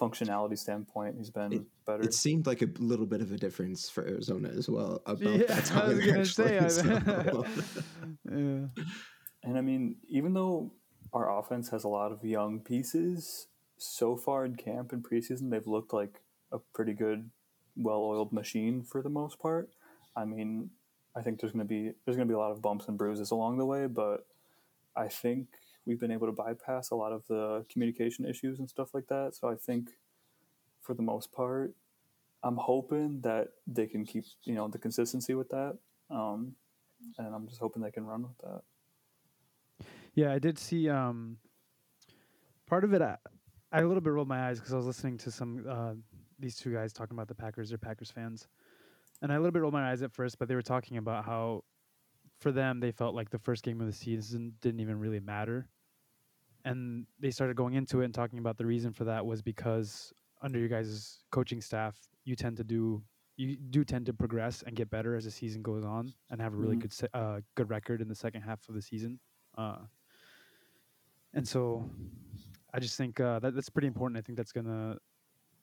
C: functionality standpoint, he's been
B: It-
C: better.
B: It seemed like a little bit of a difference for Arizona as well about
A: Yeah,
B: that *laughs*
A: I was
B: time,
A: gonna
B: actually.
A: say.
B: So- *laughs*
A: yeah.
C: And I mean, even though our offense has a lot of young pieces, so far in camp and preseason, they've looked like a pretty good, well-oiled machine for the most part. I mean, I think there's going to be there's going to be a lot of bumps and bruises along the way, but I think we've been able to bypass a lot of the communication issues and stuff like that. So I think, for the most part, I'm hoping that they can keep you know the consistency with that, um, and I'm just hoping they can run with that.
A: Yeah, I did see um part of it I, I a little bit rolled my eyes because I was listening to some uh these two guys talking about the Packers, they're Packers fans. And I a little bit rolled my eyes at first, but they were talking about how for them they felt like the first game of the season didn't even really matter. And they started going into it and talking about the reason for that was because under your guys' coaching staff, you tend to do you do tend to progress and get better as the season goes on, and have a really
C: Mhm.
A: good se- uh, good record in the second half of the season. Uh, and so, I just think uh, that that's pretty important. I think that's gonna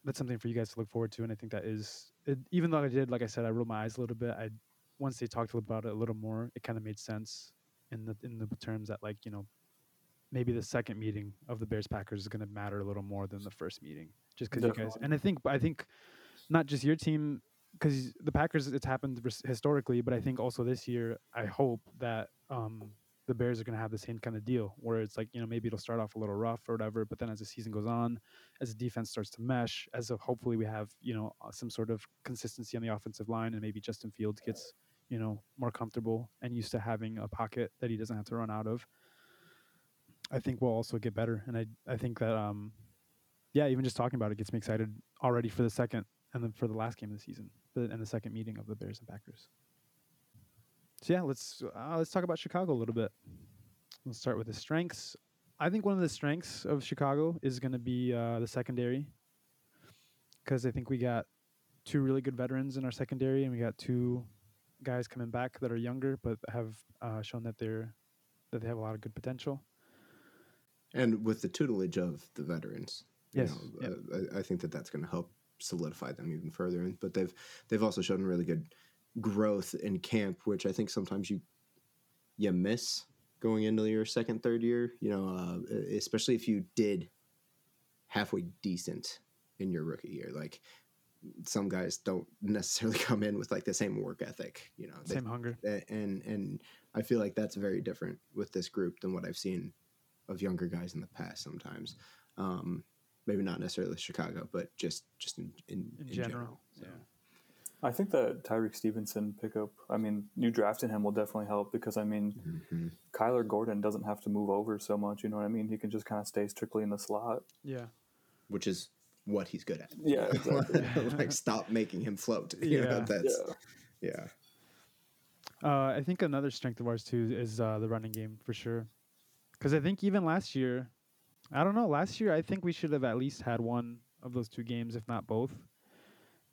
A: that's something for you guys to look forward to, and I think that is it, even though I did, like I said, I rolled my eyes a little bit. I once they talked about it a little more, it kind of made sense in the in the terms that like you know maybe the second meeting of the Bears Packers is going to matter a little more than the first meeting, just because you guys. And I think I think not just your team, because the Packers it's happened historically, but I think also this year I hope that um, the Bears are going to have the same kind of deal where it's like you know maybe it'll start off a little rough or whatever, but then as the season goes on, as the defense starts to mesh, as of hopefully we have you know uh, some sort of consistency on the offensive line, and maybe Justin Fields gets you know more comfortable and used to having a pocket that he doesn't have to run out of. I think we'll also get better, and I I think that um, yeah, even just talking about it gets me excited already for the second and then for the last game of the season and the second meeting of the Bears and Packers. So yeah, let's uh, let's talk about Chicago a little bit. Let's start with the strengths. I think one of the strengths of Chicago is going to be uh, the secondary, because I think we got two really good veterans in our secondary, and we got two guys coming back that are younger but have uh, shown that they're that they have a lot of good potential.
B: and with the tutelage of the veterans. you
A: Yes,
B: know, uh, I, I think that that's going to help solidify them even further. And but they've they've also shown really good growth in camp, which I think sometimes you you miss going into your second, third year. You know, uh, especially if you did halfway decent in your rookie year, like. Some guys don't necessarily *laughs* come in with like the same work ethic, you know. They-
A: Same hunger.
B: and and I feel like that's very different with this group than what I've seen of younger guys in the past. Sometimes, um, maybe not necessarily Chicago, but just just in in,
A: In
B: in
A: general,
B: general. So,
A: yeah.
C: I think that Tyrique Stevenson pickup, I mean, you drafting him will definitely help because, I mean,
B: mhm.
C: Kyler Gordon doesn't have to move over so much. You know what I mean? He can just kind of stay strictly in the slot.
A: Yeah.
B: which is what he's good at.
C: Yeah, exactly. *laughs*
B: like stop making him float. *laughs* You know,
A: Yeah.
B: that's
C: yeah.
B: yeah.
A: Uh, I think another strength of ours too is uh, the running game for sure. Because I think even last year, I don't know. Last year, I think we should have at least had one of those two games, if not both,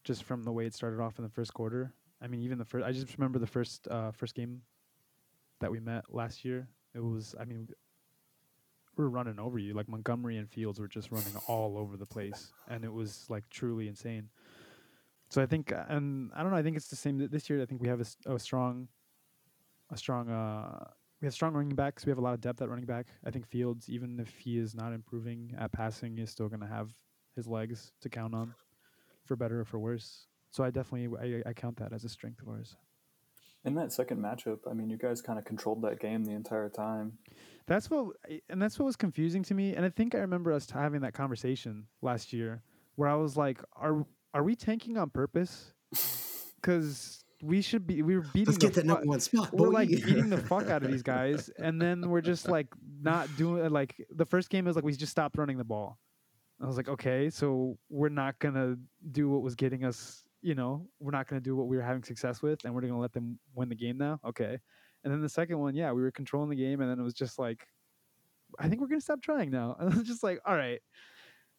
A: just from the way it started off in the first quarter. I mean, even the first. I just remember the first uh, first game that we met last year. It was. I mean, we were running over you. Like Montgomery and Fields were just running all over the place, and it was like truly insane. So I think, and I don't know. I think it's the same this year. I think we have a, a strong, a strong. uh We have strong running backs. We have a lot of depth at running back. I think Fields, even if he is not improving at passing, is still going to have his legs to count on, for better or for worse. So I definitely I, I count that as a strength of ours.
C: In that second matchup, I mean, you guys kind of controlled that game the entire time.
A: That's what, and that's what was confusing to me. And I think I remember us having that conversation last year, where I was like, "Are are we tanking on purpose? *laughs* Because we should be. We were beating.
B: Let's
A: the
B: get that
A: fu-
B: number one spot.
A: We're
B: boy.
A: like beating the fuck out of these *laughs* guys, and then we're just like not doing like the first game is like we just stopped running the ball. I was like, okay, so we're not gonna do what was getting us. You know, we're not gonna do what we were having success with, and we're gonna let them win the game now. Okay, and then the second one, yeah, we were controlling the game, and then it was just like, I think we're gonna stop trying now. *laughs* And I was just like, all right,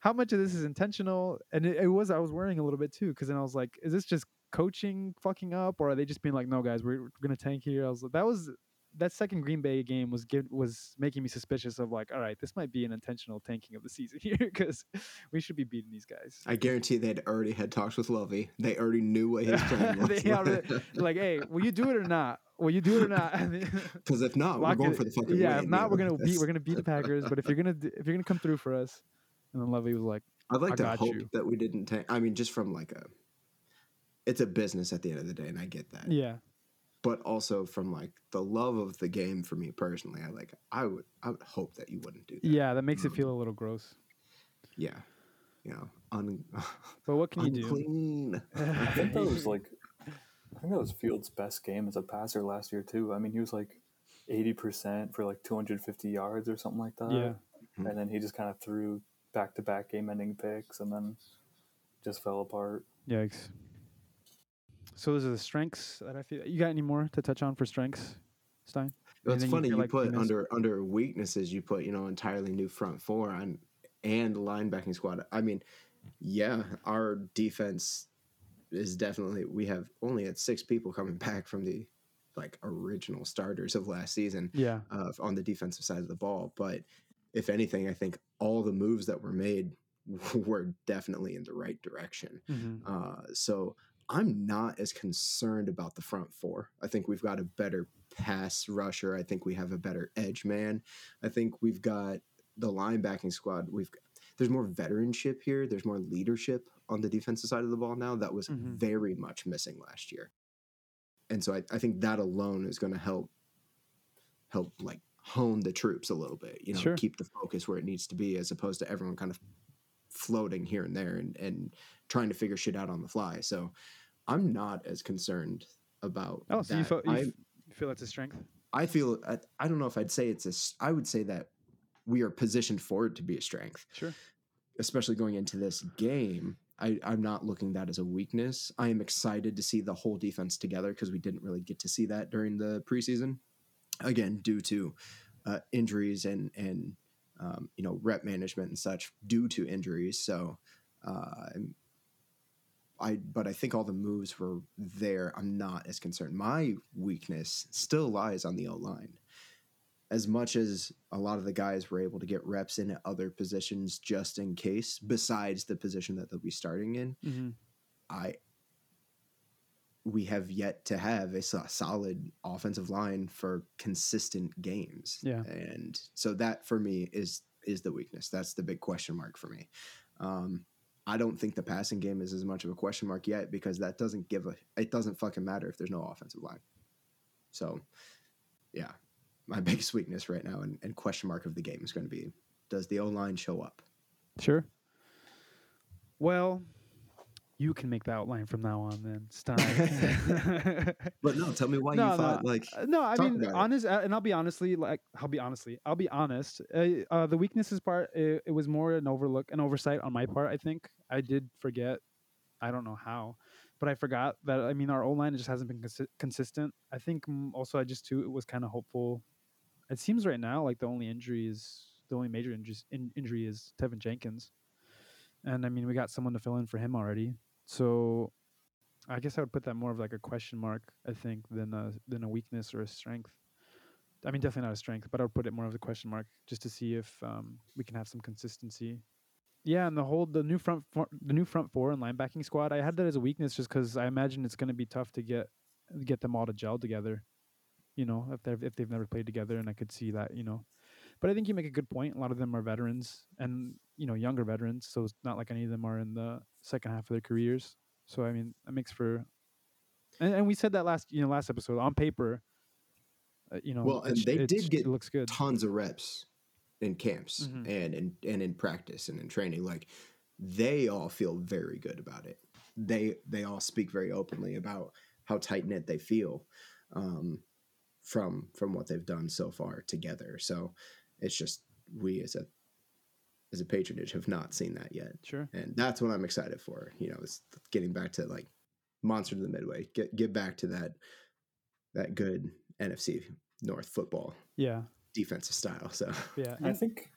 A: how much of this is intentional? And it, it was, I was worrying a little bit too, because then I was like, is this just coaching fucking up, or are they just being like, no, guys, we're, we're gonna tank here? I was like, that was that second Green Bay game was give, was making me suspicious of like, all right, this might be an intentional tanking of the season *laughs* here because we should be beating these guys.
B: I guarantee they'd already had talks with Lovey. They already knew what his plan *laughs* was.
A: They already- *laughs* like, hey, will you do it or not? Will you do it or not?
B: Because if not, we're going
A: it.
B: for the fucking
A: yeah.
B: Win,
A: if not, we're gonna beat we're gonna beat the Packers. But if you're gonna if you're gonna come through for us, and then Lovey was like,
B: I'd like to hope
A: you.
B: that we didn't tank. I mean, just from like a, it's a business at the end of the day, and I get that.
A: yeah,
B: But also from like the love of the game for me personally, I like. I would. I would hope that you wouldn't do that.
A: yeah, that makes it
B: Um,
A: feel a little gross.
B: Yeah. You know, un,
A: But what can you do?
B: unclean. *laughs*
C: I think that was like, I think that was Fields' best game as a passer last year too. I mean, he was like eighty percent for like two hundred fifty yards or something like that.
A: Yeah.
B: Mhm.
C: and then he just kind of threw back-to-back game-ending picks, and then just fell apart.
A: Yikes. So those are the strengths that I feel. You got any more to touch on for strengths, Stein?
B: It's
A: Anything you
B: funny you,
A: like
B: put
A: missed?
B: under under weaknesses. You put you know entirely new front four and and linebacking squad. I mean, yeah, our defense is definitely we have only had six people coming *laughs* back from the like original starters of last season
A: Yeah.
B: uh, on the defensive side of the ball. But if anything, I think all the moves that were made *laughs* were definitely in the right direction.
A: hmm
B: Uh, so I'm not as concerned about the front four. I think we've got a better pass rusher. I think we have a better edge man. I think we've got the linebacking squad. We've there's more veteranship here. There's more leadership on the defensive side of the ball now that was
A: Mhm.
B: very much missing last year. And so I, I think that alone is going to help help like hone the troops a little bit. You know,
A: Sure.
B: keep the focus where it needs to be as opposed to everyone kind of floating here and there and, and trying to figure shit out on the fly. So I'm not as concerned about
A: Oh, so you, feel, you
B: I,
A: you feel that's a strength?
B: I feel I, I don't know if I'd say it's a. I would say that we are positioned for it to be a strength,
A: Sure.
B: especially going into this game. I, I'm not looking that as a weakness. I am excited to see the whole defense together because we didn't really get to see that during the preseason. Again, due to uh, injuries and and um, you know rep management and such due to injuries. So uh, I'm- I but I think all the moves were there. I'm not as concerned. My weakness still lies on the O line. As much as a lot of the guys were able to get reps in at other positions just in case, besides the position that they'll be starting in,
A: hmm
B: I we have yet to have a solid offensive line for consistent games.
A: Yeah.
B: And so that for me is is the weakness. That's the big question mark for me. Um, I don't think the passing game is as much of a question mark yet because that doesn't give a it doesn't fucking matter if there's no offensive line. So yeah, my *laughs* biggest weakness right now and, and question mark of the game is going to be does the O line show up?
A: Sure. Well, you can make the outline from now on then, Stein. *laughs*
B: But no, tell me why
A: No,
B: you thought like
A: Uh, no, I mean,
B: about it.
A: honest, uh, and I'll be honestly, like, I'll be honestly, I'll be honest. Uh, uh, the weaknesses part, it, it was more an overlook, an oversight on my part. I think I did forget. I don't know how, but I forgot that. I mean, our O line just hasn't been consi- consistent. I think mm, also I just too it was kind of hopeful. It seems right now like the only injury is the only major injuries, in, injury is Teven Jenkins, and I mean we got someone to fill in for him already. So I guess I would put that more of like a question mark, I think, than a than a weakness or a strength. I mean, definitely not a strength, but I would put it more of a question mark just to see if um, we can have some consistency. Yeah, and the whole the new front four, the new front four and linebacking squad, I had that as a weakness just because I imagine it's going to be tough to get get them all to gel together. You know, if they've if they've never played together, and I could see that. You know, but I think you make a good point. A lot of them are veterans and you know younger veterans, so it's not like any of them are in the second half of their careers. So I mean, that makes for, and, and we said that last you know last episode on paper. Uh, you know,
B: Well, and they did get
A: it looks good.
B: tons of reps in camps
A: Mhm.
B: and in and in practice and in training. Like they all feel very good about it. They they all speak very openly about how tight knit they feel um, from from what they've done so far together. So it's just we as a as a patronage have not seen that yet,
A: Sure.
B: and that's what I'm excited for. You know, it's getting back to like monster to the midway. Get get back to that that good NFC North football
A: Yeah.
B: Defensive style. So
A: Yeah.
C: I think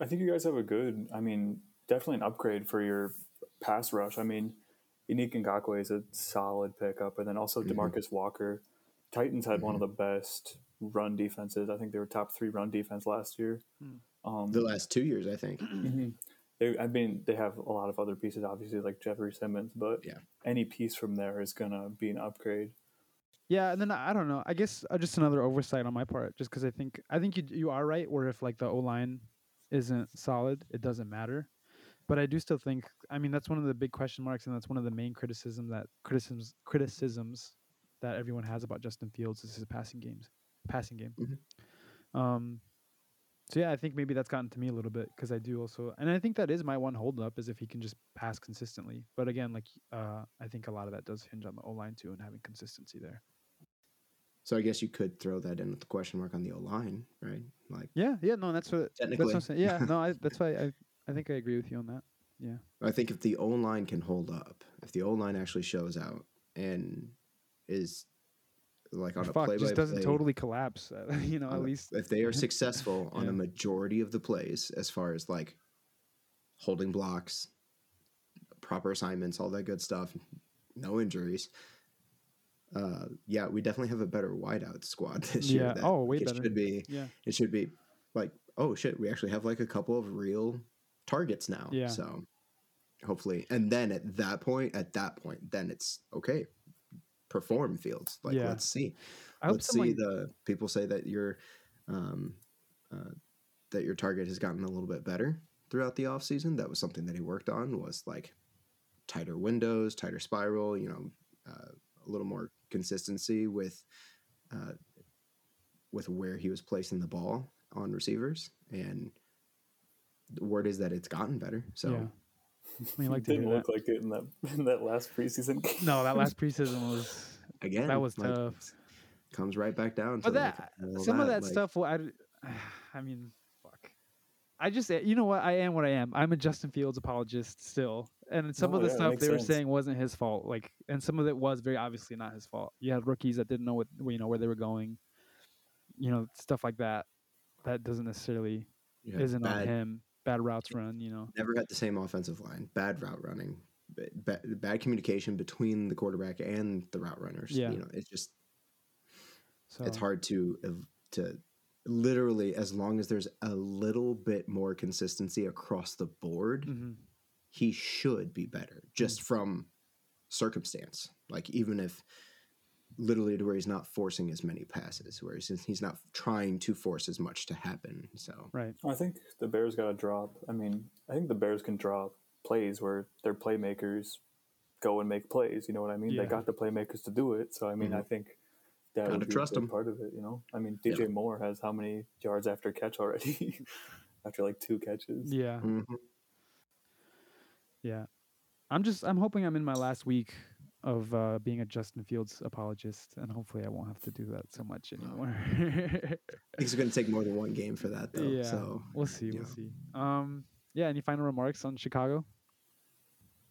C: I think you guys have a good. I mean, definitely an upgrade for your pass rush. I mean, Yannick Ngakoue is a solid pickup, and then also
B: Mhm.
C: Demarcus Walker. Titans had one of the best run defenses. I think they were top three run defense last year.
A: Hmm.
C: Um,
B: the last two years, I think. *clears throat*
C: mhm. They, I mean, they have a lot of other pieces, obviously, like Jeffery Simmons, but
B: Yeah.
C: any piece from there is gonna be an upgrade.
A: Yeah, and then I don't know. I guess uh, just another oversight on my part, just because I think I think you you are right. Where if like the O line isn't solid, it doesn't matter. But I do still think. I mean, that's one of the big question marks, and that's one of the main criticism that criticisms criticisms that everyone has about Justin Fields is his passing games, passing game.
B: Mhm.
A: Um. So yeah, I think maybe that's gotten to me a little bit because I do also, and I think that is my one holdup is if he can just pass consistently. But again, like uh, I think a lot of that does hinge on the O line too and having consistency there.
B: So I guess you could throw that in with the question mark on the O line, right? Like
A: Yeah, yeah, no, that's what that's
B: Technically.
A: what I'm. Yeah, no, I, *laughs* that's why I I think I agree with you on that. Yeah,
B: I think if the O line can hold up, if the O line actually shows out and is like on a
A: fuck,
B: play
A: just doesn't
B: play,
A: totally collapse. uh, *laughs* you know, at
B: a-
A: least
B: if they are *laughs* successful on
A: Yeah.
B: a majority of the plays, as far as like holding blocks, proper assignments, all that good stuff, no injuries. Uh, yeah, we definitely have a better wideout squad *laughs* this year.
A: Yeah. Oh, way
B: it
A: better.
B: Should be.
A: Yeah.
B: It should be like, oh shit, we actually have like a couple of real targets now.
A: Yeah.
B: So hopefully, and then at that point, at that point, then it's okay. Perform fields. Like
A: Yeah.
B: let's see.
A: I
B: let's see
A: someone,
B: the people say that your um, uh, that your target has gotten a little bit better throughout the off season. That was something that he worked on was like tighter windows, tighter spiral. You know, uh, a little more consistency with uh, with where he was placing the ball on receivers, and the word is that it's gotten better. So
A: yeah. *laughs* I mean, like to
C: didn't look
A: that.
C: like it in that *laughs* in that last preseason game.
A: No, that last preseason was
B: again,
A: that was
B: like,
A: tough.
B: Comes right back down.
A: But
B: to like,
A: that
B: all
A: some of that
B: like,
A: stuff, I, *sighs* I mean, fuck. I just, you know what? I am what I am. I'm a Justin Fields apologist still, and some
C: No,
A: of the
C: yeah,
A: stuff
C: makes
A: they were
C: sense.
A: saying wasn't his fault. Like, and some of it was very obviously not his fault. You had rookies that didn't know what, you know, where they were going. You know, stuff like that. That doesn't necessarily
B: you have
A: isn't on him. Bad routes run. You know.
B: never had the same offensive line. Bad route running. ba- ba- Bad communication between the quarterback and the route runners.
A: Yeah.
B: You know, it's just
A: So
B: it's hard to to literally as long as there's a little bit more consistency across the board,
A: mhm.
B: He should be better just from circumstance. Like even if literally to where he's not forcing as many passes, where he's he's not trying to force as much to happen. So
A: Right.
C: I think the Bears got to drop. I mean, I think the Bears can drop plays where their playmakers go and make plays. You know what I mean?
A: Yeah.
C: They got the playmakers to do it. So I mean, I think that
B: Gotta
C: would be
B: trust
C: a part of it. You know, I mean, DJ Moore has how many yards after catch already? *laughs* after like two catches.
A: Yeah.
B: mhm.
A: Yeah. I'm just I'm hoping I'm in my last week of uh, being a Justin Fields apologist, and hopefully I won't have to do that so much anymore.
B: I think it's going to take more than one game for that though.
A: yeah,
B: So
A: we'll see. We'll
B: know.
A: see. Um, yeah. Any final remarks on Chicago?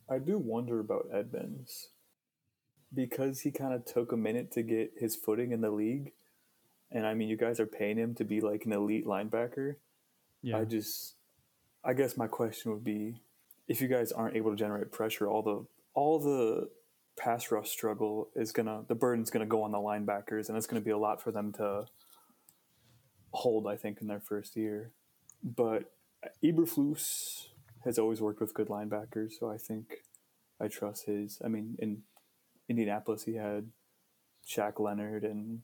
C: I do wonder about Edmunds because he kind of took a minute to get his footing in the league. And I mean, you guys are paying him to be like an elite linebacker.
A: Yeah.
C: I just, I guess my question would be, if you guys aren't able to generate pressure, all the all the pass rush struggle is gonna, the burden's gonna go on the linebackers, and it's gonna be a lot for them to hold. I think in their first year, but Eberflus has always worked with good linebackers, so I think I trust his. I mean, in Indianapolis, he had Shaq Leonard and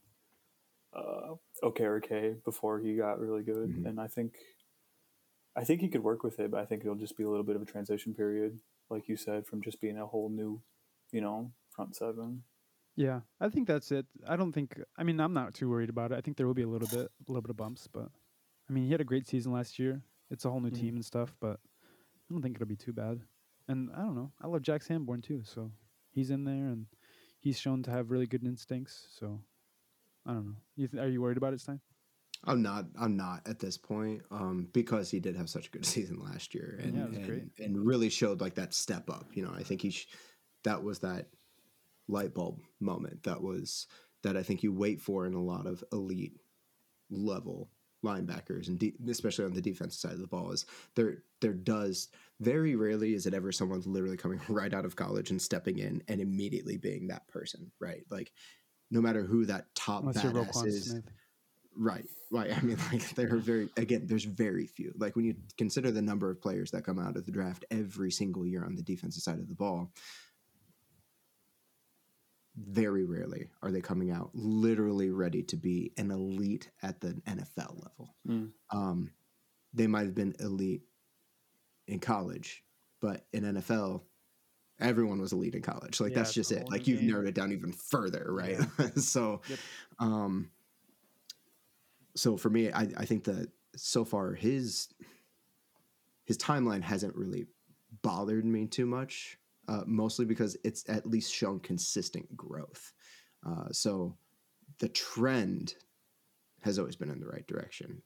C: uh, Okereke before he got really good,
B: Mhm.
C: and I think I think he could work with it, but I think it'll just be a little bit of a transition period, like you said, from just being a whole new, you know, front seven.
A: Yeah, I think that's it. I don't think. I mean, I'm not too worried about it. I think there will be a little bit, a little bit of bumps, but I mean, he had a great season last year. It's a whole new
C: Mhm.
A: team and stuff, but I don't think it'll be too bad. And I don't know. I love Jack Sanborn too, so he's in there and he's shown to have really good instincts. So I don't know. You th- are you worried about it, Stein?
B: I'm not. I'm not at this point um, because he did have such a good *laughs* season last year, and
A: Yeah,
B: and, and really showed like that step up. You know, I think he sh- that was that light bulb moment. That was that I think you wait for in a lot of elite level linebackers, and de- especially on the defensive side of the ball. Is there there does very rarely is it ever someone literally coming *laughs* right out of college and stepping in and immediately being that person, right? Like no matter who that top
A: Unless
B: badass is.
A: Smith.
B: Right, right. I mean, *laughs* like there are very again. There's very few. Like when you consider the number of players that come out of the draft every single year on the defensive side of the ball, very rarely are they coming out literally ready to be an elite at the NFL level.
C: Mm.
B: Um, they might have been elite in college, but in NFL, everyone was elite in college. Like
A: Yeah,
B: that's just it. Like you've narrowed it down even further, right? *laughs* so,
A: Yep.
B: um, so for me, I, I think that so far his his timeline hasn't really bothered me too much, uh, mostly because it's at least shown consistent growth. Uh, so the trend has always been in the right direction.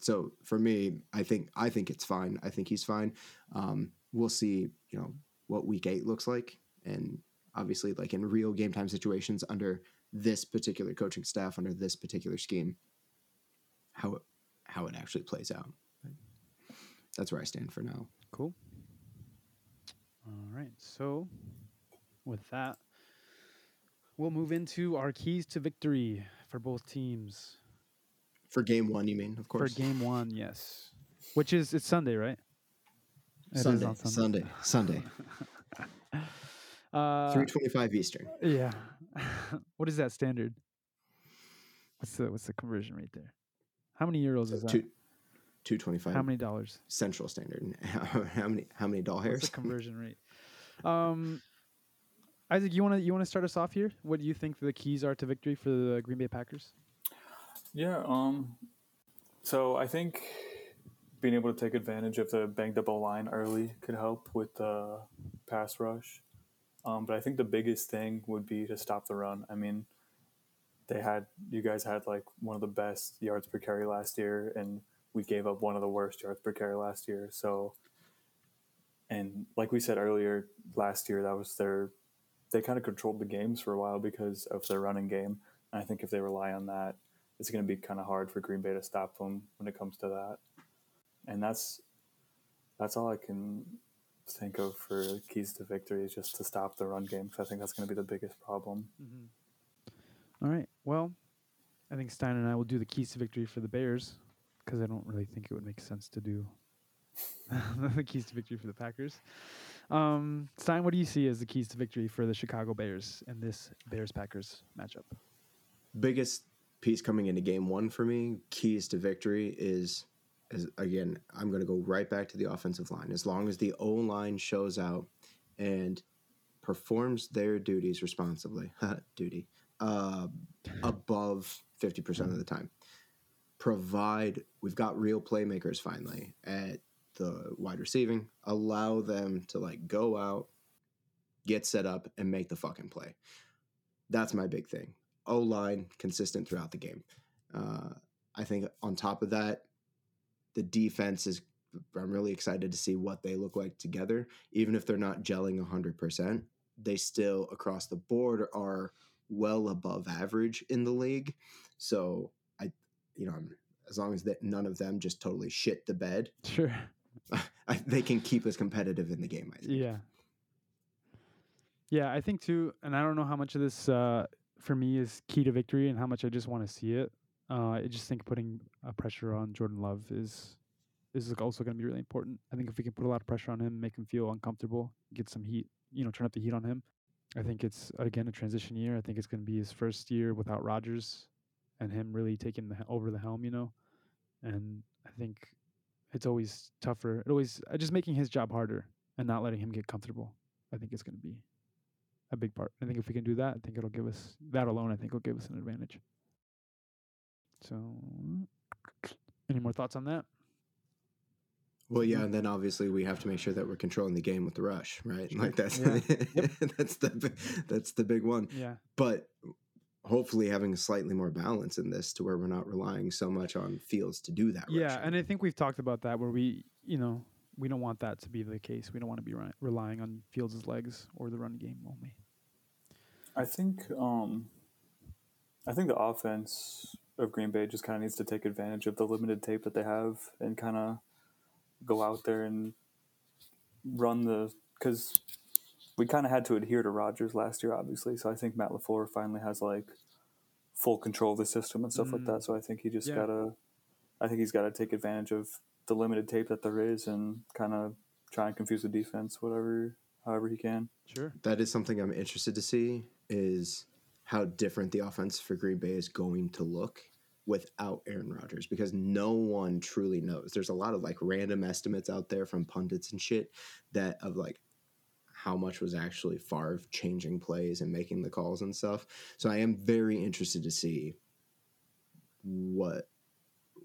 B: So for me, I think I think it's fine. I think he's fine. Um, we'll see, you know, what week eight looks like, and obviously, like in real game time situations under this particular coaching staff, under this particular scheme, how it, how it actually plays out. That's where I stand for now.
A: Cool. All right. So, with that, we'll move into our keys to victory for both teams
B: For game one, you mean? Of course.
A: for game one. Yes, which is it's Sunday, right? It is
B: Sunday,
A: on
B: Sunday, Sunday, *laughs*
A: Uh,
B: three twenty-five Eastern.
A: yeah. *laughs* what is that standard? What's the what's the conversion rate there? How many euros is that?
B: Two, two twenty-five.
A: How many dollars?
B: Central Standard? *laughs* How, how many? How many doll
A: What's
B: hairs?
A: the conversion rate? Um, Isaac, you want to you want to start us off here? What do you think the keys are to victory for the Green Bay Packers?
C: Yeah. Um. So I think being able to take advantage of the banged up line early could help with the pass rush. Um, but I think the biggest thing would be to stop the run. I mean, they had you guys had like one of the best yards per carry last year, and we gave up one of the worst yards per carry last year. So, and like we said earlier, last year that was their they kind of controlled the games for a while because of their running game. And I think if they rely on that, it's going to be kind of hard for Green Bay to stop them when it comes to that. And that's that's all I can think of for keys to victory is just to stop the run game because I think that's going to be the biggest problem. Mm-hmm.
A: All right. Well, I think Stein and I will do the keys to victory for the Bears because I don't really think it would make sense to do *laughs* the keys to victory for the Packers. Um, Stein, what do you see as the keys to victory for the Chicago Bears in this Bears Packers matchup?
B: biggest piece coming into game one for me, keys to victory is is again, I'm gonna go right back to the offensive line. As long as the O line shows out and performs their duties responsibly, *laughs* duty, uh, above 50% of the time. Provide we've got real playmakers finally at the wide receiving. Allow them to like go out, get set up, and make the fucking play. That's my big thing. O line consistent throughout the game. Uh, I think on top of that, the defense is. I'm really excited to see what they look like together. Even if they're not gelling 100%, they still across the board are well above average in the league. So I, you know, I'm, as long as that none of them just totally shit the bed, *laughs*
A: Sure. *laughs*
B: I, they can keep us competitive in the game. I think.
A: Yeah. Yeah, I think too, and I don't know how much of this uh, for me is key to victory and how much I just want to see it. Uh, I just think putting uh, pressure on Jordan Love is is also going to be really important. I think if we can put a lot of pressure on him, make him feel uncomfortable, get some heat, you know, turn up the heat on him. I think it's again a transition year. I think it's going to be his first year without Rodgers and him really taking the, he- over the helm, you know. And I think it's always tougher. It always uh, just making his job harder and not letting him get comfortable. I think it's going to be a big part. I think if we can do that, I think it'll give us that alone. I think will give us an advantage. So, any more thoughts on that?
B: Well, yeah, and then obviously we have to make sure that we're controlling the game with the rush, right? Like that's
A: Yeah. *laughs*
B: that's the that's the big one.
A: Yeah,
B: But hopefully having a slightly more balance in this to where we're not relying so much on Fields to do that.
A: yeah,
B: rushing.
A: and I think we've talked about that where we, you know, we don't want that to be the case. We don't want to be ri- relying on Fields' legs or the run game only.
C: I think um, I think the offense of Green Bay just kind of needs to take advantage of the limited tape that they have and kind of go out there and run the because we kind of had to adhere to Rodgers last year, obviously. So I think Matt Lafleur finally has like full control of the system and stuff like
A: Mm.
C: that. So I think he just
A: Yeah.
C: gotta, I think he's got to take advantage of the limited tape that there is and kind of try and confuse the defense, whatever, however he can.
A: Sure.
B: that is something I'm interested to see is how different the offense for Green Bay is going to look without Aaron Rodgers because no one truly knows. There's a lot of like random estimates out there from pundits and shit that of like how much was actually Favre changing plays and making the calls and stuff. So I am very interested to see what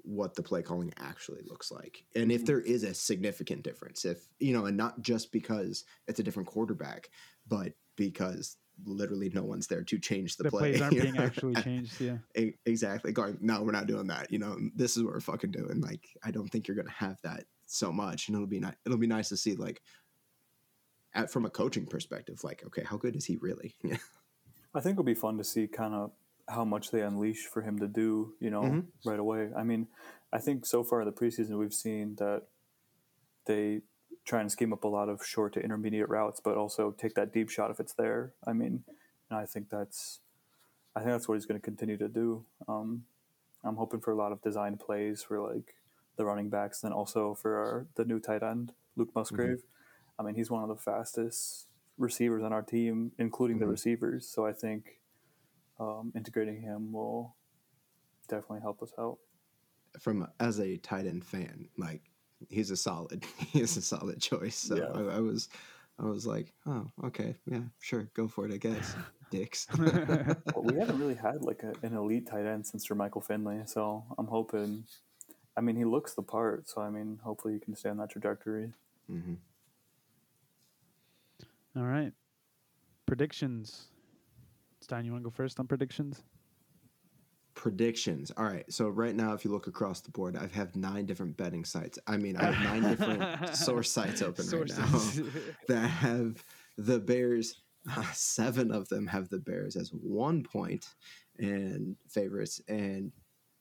B: what the play calling actually looks like and if
C: Mhm.
B: there is a significant difference if you know and not just because it's a different quarterback but because literally no one's there to change the,
A: The,
B: play
A: plays aren't being *laughs* actually changed. Yeah.
B: Exactly going no we're not doing that you know this is what we're fucking doing like i don't think you're gonna have that so much and it'll be nice it'll be nice to see like at from a coaching perspective like okay how good is he really yeah *laughs*
C: I think it'll be fun to see kind of how much they unleash for him to do, you know,
B: Mhm.
C: right away. I mean, I think so far in the preseason we've seen that they try and scheme up a lot of short to intermediate routes, but also take that deep shot if it's there. I mean, and I think that's I think that's what he's going to continue to do. Um, I'm hoping for a lot of design plays for like the running backs, and then also for our, the new tight end Luke Musgrave. Mm-hmm. I mean, he's one of the fastest receivers on our team, including mm-hmm. the receivers. So I think um, integrating him will definitely help us out.
B: From as a tight end fan, like he's a solid, *laughs* he's a solid choice. So yeah. I, I was, I was like, oh, okay, yeah, sure, go for it, I guess. *laughs* Dicks.
C: well, we haven't really had like a, an elite tight end since Jermichael Finley, so I'm hoping. I mean, he looks the part, so I mean, hopefully, he can stay on that trajectory. Mm-hmm.
A: All right, predictions. Stein, you want to go first on predictions?
B: Predictions. All right. So right now, if you look across the board, I have nine different betting sites. I mean, I have nine different *laughs* source sites open Sources. right now *laughs* that have the Bears. Uh, seven of them have the Bears as one point and favorites, and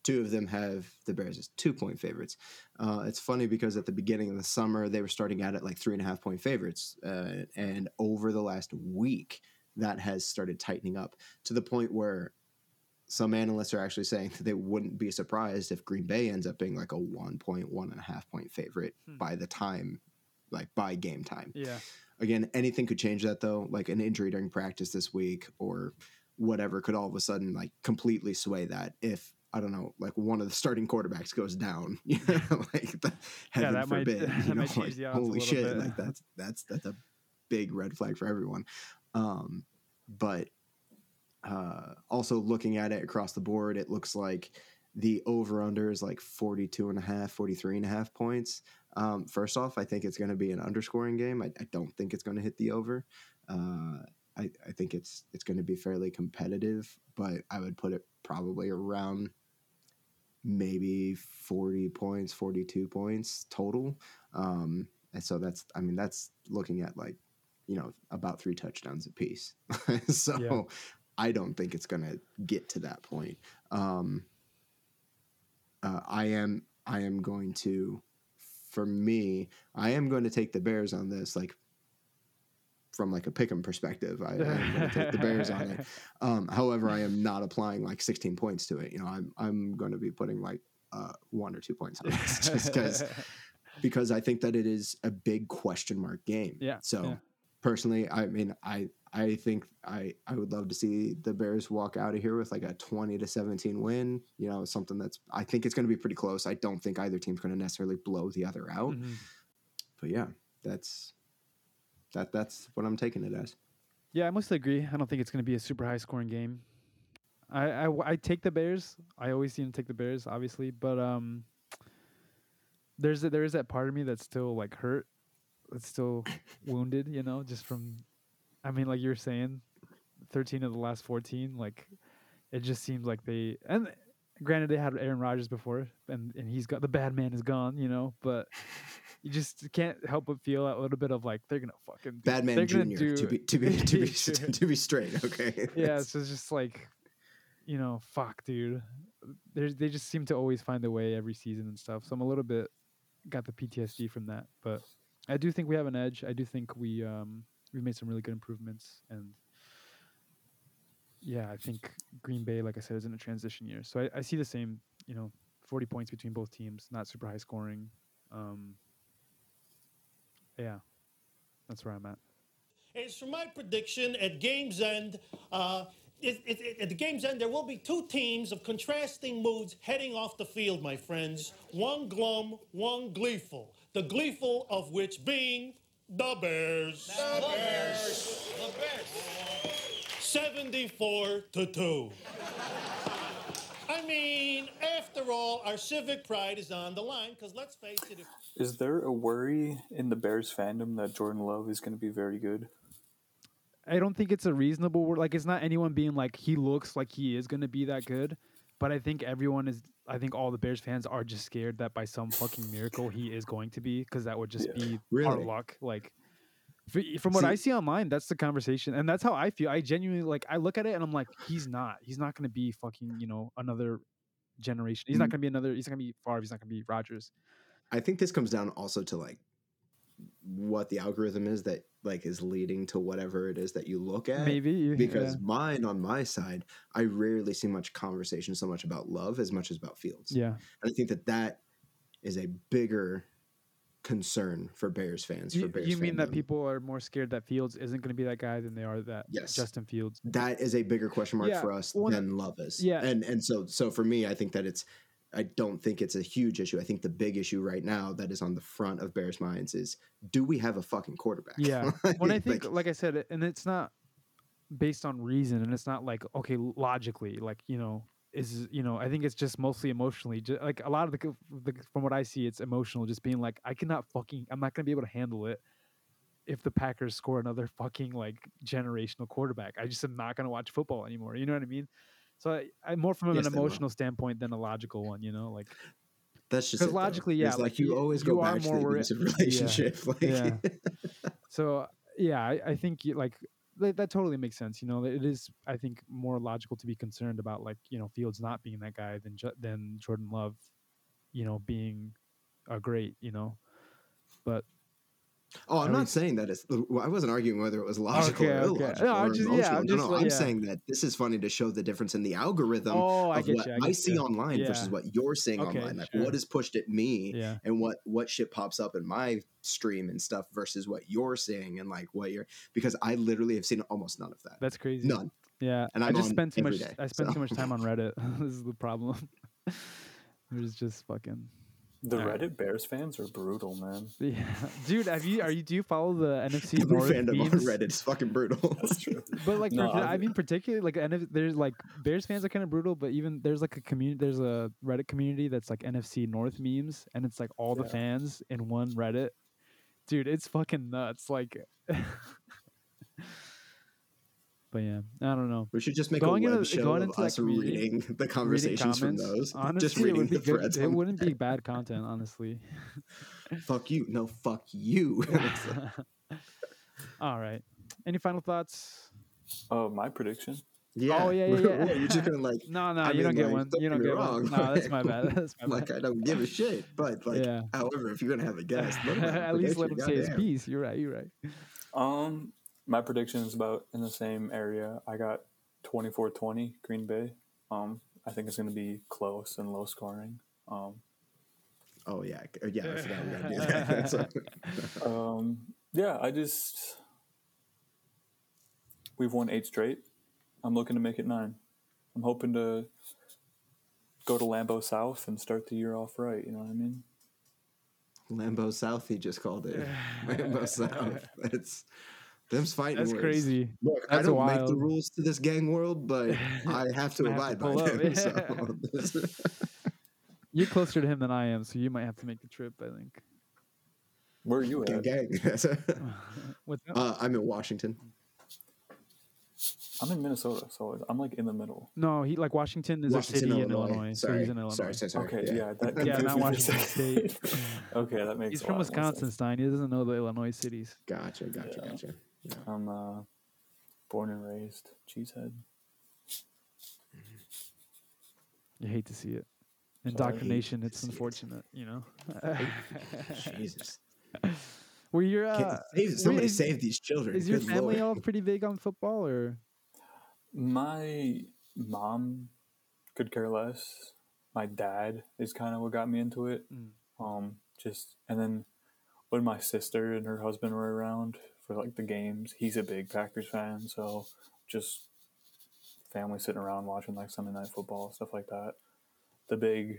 B: two of them have the Bears as two point favorites. Uh, it's funny because at the beginning of the summer, they were starting out at like three and a half point favorites. Uh, and over the last week, that has started tightening up to the point where some analysts are actually saying that they wouldn't be surprised if Green Bay ends up being like a one point, one and a half point favorite hmm. by the time, like by game time.
A: Yeah.
B: Again, anything could change that though. Like an injury during practice this week or whatever could all of a sudden like completely sway that if I don't know, like one of the starting quarterbacks goes down, *laughs* you know, like the, heaven yeah, *laughs* forbid, might, you know, like, holy shit, bit. like that's that's that's a big red flag for everyone. Um, but uh, also looking at it across the board, it looks like the over under is like 42 and a half, 43 and a half points. Um, first off, I think it's going to be an underscoring game. I, I don't think it's going to hit the over. Uh, I, I think it's it's going to be fairly competitive, but I would put it probably around maybe 40 points, 42 points total. Um, and so that's, I mean, that's looking at like, you know, about three touchdowns a piece. *laughs* so. I don't think it's going to get to that point. Um, uh, I am I am going to, for me, I am going to take the Bears on this. Like from like a pick'em perspective, I, I am going to take the Bears on it. *laughs* Um, however, I am not applying like 16 points to it. You know, I'm I'm going to be putting like uh, one or two points on this *laughs* just because because I think that it is a big question mark game.
A: Yeah.
B: So.
A: Yeah
B: personally, I mean, I I think I I would love to see the Bears walk out of here with like a 20 to 17 win, you know, something that's I think it's going to be pretty close. I don't think either team's going to necessarily blow the other out. Mm-hmm. But yeah, that's that that's what I'm taking it as.
A: Yeah, I mostly agree. I don't think it's going to be a super high scoring game. I, I, I take the Bears. I always seem to take the Bears, obviously, but um, there's a, there is that part of me that's still like hurt it's still *laughs* wounded, you know, just from I mean, like you were saying, thirteen of the last fourteen, like it just seems like they and granted they had Aaron Rodgers before and, and he's got the bad man is gone, you know, but you just can't help but feel a little bit of like they're gonna fucking
B: bad man junior do, to be to be to be *laughs* *laughs* to be straight, okay.
A: yeah, *laughs* so it's just like you know, fuck, dude. They they just seem to always find a way every season and stuff. So I'm a little bit got the PTSD from that, but I do think we have an edge. I do think we um, we've made some really good improvements, and yeah, I think Green Bay, like I said, is in a transition year. So I, I see the same, you know, forty points between both teams, not super high scoring. Um, yeah, that's where I'm at.
D: As for my prediction at game's end, uh, it, it, it, at the game's end, there will be two teams of contrasting moods heading off the field, my friends. One glum, one gleeful the gleeful of which being the Bears.
E: The Bears. The Bears.
D: 74 to 2. I mean, after all, our civic pride is on the line because let's face it. If-
C: is there a worry in the Bears fandom that Jordan Love is going to be very good?
A: I don't think it's a reasonable word. like it's not anyone being like he looks like he is going to be that good, but I think everyone is I think all the Bears fans are just scared that by some fucking miracle he is going to be because that would just yeah. be really? our luck. Like from what see, I see online, that's the conversation, and that's how I feel. I genuinely like. I look at it and I'm like, he's not. He's not going to be fucking. You know, another generation. He's mm-hmm. not going to be another. He's not going to be Favre. He's not going to be Rodgers.
B: I think this comes down also to like what the algorithm is that like is leading to whatever it is that you look at.
A: Maybe
B: because
A: yeah.
B: mine on my side, I rarely see much conversation so much about love as much as about Fields.
A: yeah,
B: And I think that that is a bigger concern for Bears fans.
A: you,
B: for Bears
A: you mean that people are more scared that Fields isn't going to be that guy than they are that
B: Yes.
A: Justin Fields.
B: that is a bigger question mark
A: Yeah,
B: for us
A: well,
B: than love is.
A: yeah.
B: and and so so for me, I think that it's. I don't think it's a huge issue. I think the big issue right now that is on the front of Bears' minds is: Do we have a fucking quarterback?
A: Yeah. *laughs* when I think,
B: Like,
A: like, I said, and it's not based on reason, and it's not like okay, logically, like you know, is you know, I think it's just mostly emotionally. Just, like a lot of the, the from what I see, it's emotional. Just being like, I cannot fucking, I'm not gonna be able to handle it if the Packers score another fucking like generational quarterback. I just am not gonna watch football anymore. You know what I mean? So I, I more from
B: Yes,
A: an emotional standpoint than a logical one. You know, like
B: that's just
A: 'cause
B: it,
A: logically,
B: It's
A: yeah,
B: like,
A: like,
B: you
A: you-
B: always
A: you
B: go back to
A: more
B: the
A: worried-
B: abusive *laughs*
A: yeah,
B: relationship. *laughs* Like,
A: yeah. So yeah, I, I think you, like that, that totally makes sense. You know, it is I think more logical to be concerned about like you know Fields not being that guy than than Jordan Love, you know, being a great. You know, but
B: Oh, I'm
A: At
B: not
A: least-
B: saying that it's. Uh, I wasn't arguing whether it was logical
A: Okay,
B: or
A: okay.
B: illogical
A: No, I'm
B: or
A: just- yeah,
B: emotional.
A: I'm
B: no,
A: just
B: no,
A: like-
B: I'm
A: yeah.
B: saying that this is funny to show the difference in the algorithm
A: oh,
B: of
A: get
B: what
A: you. I,
B: I, see
A: you.
B: online versus what you're seeing
A: Okay,
B: online. Like
A: sure.
B: what is pushed at me
A: Yeah,
B: and what what shit pops up in my stream and stuff versus what you're seeing and like what you're because I literally have seen almost none of that.
A: that's crazy.
B: None.
A: Yeah,
B: And
A: I
B: I'm
A: just
B: on
A: spend too much.
B: day,
A: I spend
B: so.
A: too much time on *laughs* Reddit. *laughs* this is the problem. *laughs* There's just fucking
C: The
A: Alright.
C: Reddit Bears fans are brutal, man. *laughs*
A: yeah, dude. Have you are you do you follow the *laughs* NFC North
B: fandom on? Reddit is fucking brutal.
C: That's true. *laughs*
A: But like,
C: No,
A: for- I mean, particularly like, NF, there's like Bears fans are kind of brutal, but even there's like a community, there's a Reddit community that's like NFC North memes, and it's like all the fans in one Reddit. Dude, it's fucking nuts. Like, but yeah, I don't know.
B: We should just make
A: Going
B: a web
A: into-
B: show
A: going
B: of
A: into
B: us
A: community,
B: reading the *laughs*
A: Reading
B: conversations from
A: comments,
B: those. *laughs*
A: honestly,
B: just reading
A: it
B: the
A: good,
B: threads.
A: It wouldn't be *laughs* bad content, honestly.
B: fuck you. No, fuck you.
A: all right. Any final thoughts?
C: Oh, my prediction.
B: yeah.
A: Oh, yeah, yeah, yeah.
B: What, You're just gonna like,
A: No, no,
B: I
A: you don't
B: mean,
A: get
B: like,
A: one.
B: don't
A: You
B: get
A: don't
B: me
A: get
B: wrong,
A: one. No, that's my bad. That's my bad.
B: like I don't give a shit. But like,
A: Yeah.
B: however, if you're gonna have a guest, let him have a
A: At least let him say his piece. You're right. You're right.
C: Um, my prediction is about in the same area. I got 24-20 Green Bay. Um, I think it's going to be close and low scoring. Um,
B: Oh yeah, c- yeah. I forgot we gotta do that. *laughs* *laughs* *laughs*
C: Um, yeah, I just we've won eight straight. I'm looking to make it nine. I'm hoping to go to Lambeau South and start the year off right. You know what I mean?
B: Lambeau South, he just called it. Lambeau South. It's them's fighting.
A: That's
B: words.
A: crazy.
B: Look, I don't make the rules to this gang world, but *laughs* I have to
A: I have
B: abide
A: to
B: by
A: up,
B: them. *laughs*
A: yeah.
B: So *laughs*
A: You're closer to him than I am, so you might have to make the trip. I think.
C: Where are you
B: gang,
C: at?
B: gang. Uh, I'm in Washington.
C: I'm in Minnesota, so I'm like in the middle.
A: no, he like Washington is
B: Washington,
A: a city in
B: Illinois.
A: Illinois, so he's in Illinois.
B: Sorry, sorry, sorry.
C: Okay, yeah, that
A: Yeah, not
C: me for a
A: Washington. State.
C: okay, that makes. Sense.
A: He's
C: a
A: from
C: lot
A: Wisconsin,
C: sense.
A: Stein. He doesn't know the Illinois cities.
B: Gotcha, gotcha,
C: Yeah.
B: gotcha.
C: I'm uh, born and raised cheesehead.
A: You hate to see it.
C: hate
A: Indoctrination.
B: to
A: It's
B: see it.
A: unfortunate, you know. *laughs*
B: Jesus.
A: Were your uh,
B: save, somebody
A: is-
B: save these children.
A: is your family
B: Lord.
A: all pretty big on football, or
C: My mom could care less. My dad is kind of what got me into it.
A: Mm.
C: Um, just and then when my sister and her husband were around for like the games, he's a big Packers fan, so just family sitting around watching like Sunday night football stuff like that. The big,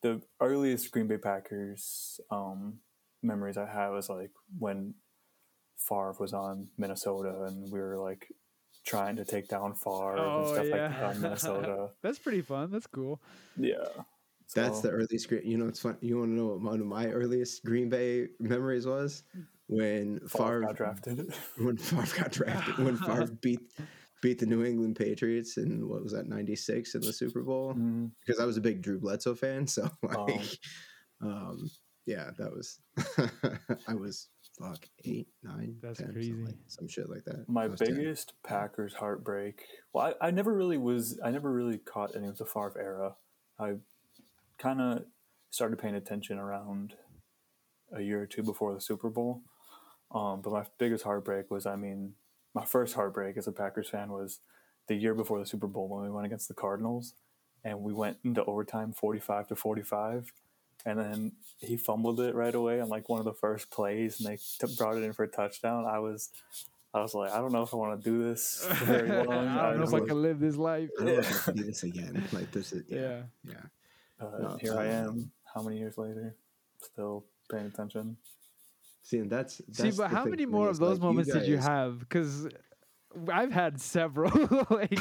C: the earliest Green Bay Packers um, memories I have is like when Favre was on Minnesota and we were like trying to take down Favre and stuff like that on Minnesota. *laughs*
A: That's pretty fun. That's cool.
C: Yeah.
B: That's the earliest. You know, it's fun. You want to know what one of my earliest Green Bay memories was? When
C: Favre
B: Favre,
C: got drafted. *laughs*
B: when Favre got drafted, when Favre *laughs* beat beat the New England Patriots in what was that '96 in the Super Bowl?
C: Mhm.
B: Because I was a big Drew Bledsoe fan, so *laughs* like, um, yeah, that was. I was fuck eight, nine,
A: That's
B: 10,
A: crazy.
B: like- some shit like that.
C: My
B: I was 10.
C: biggest Packers heartbreak. Well, I, I never really was. I never really caught any of the Favre era. I kind of started paying attention around a year or two before the Super Bowl. Um, but my biggest heartbreak was, I mean, my first heartbreak as a Packers fan was the year before the Super Bowl when we went against the Cardinals, and we went into overtime, forty-five to forty-five, and then he fumbled it right away on like one of the first plays, and they t- brought it in for a touchdown. I was, I was like, I don't know if I want to do this very *laughs* long.
A: I don't know if I can live this life.
B: I don't know if I can do this again. *laughs* Like this is yeah,
A: Yeah.
B: yeah.
C: Uh,
B: No,
C: here I
B: uh,
C: am. How many years later? Still paying attention.
B: See, and that's,
A: See, but how many more of those
B: like,
A: moments did you have? Because I've had several. *laughs* like,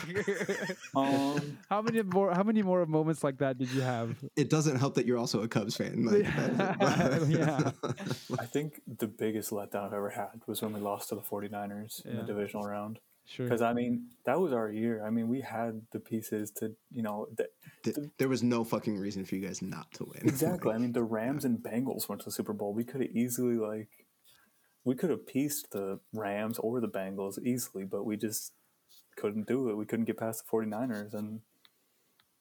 C: Um,
A: how many more? How many more moments like that did you have?
B: It doesn't help that you're also a Cubs fan. Like,
A: Yeah. *laughs*
C: I think the biggest letdown I've ever had was when we lost to the 49ers in the divisional round.
A: Sure.
C: Because, I mean, that was our year. I mean, we had the pieces to, you know, th-
B: Th- there was no fucking reason for you guys not to win. *laughs*
C: exactly. I mean, the Rams and Bengals went to the Super Bowl. We could have easily, like, we could have pieced the Rams or the Bengals easily, but we just couldn't do it. We couldn't get past the 49ers, and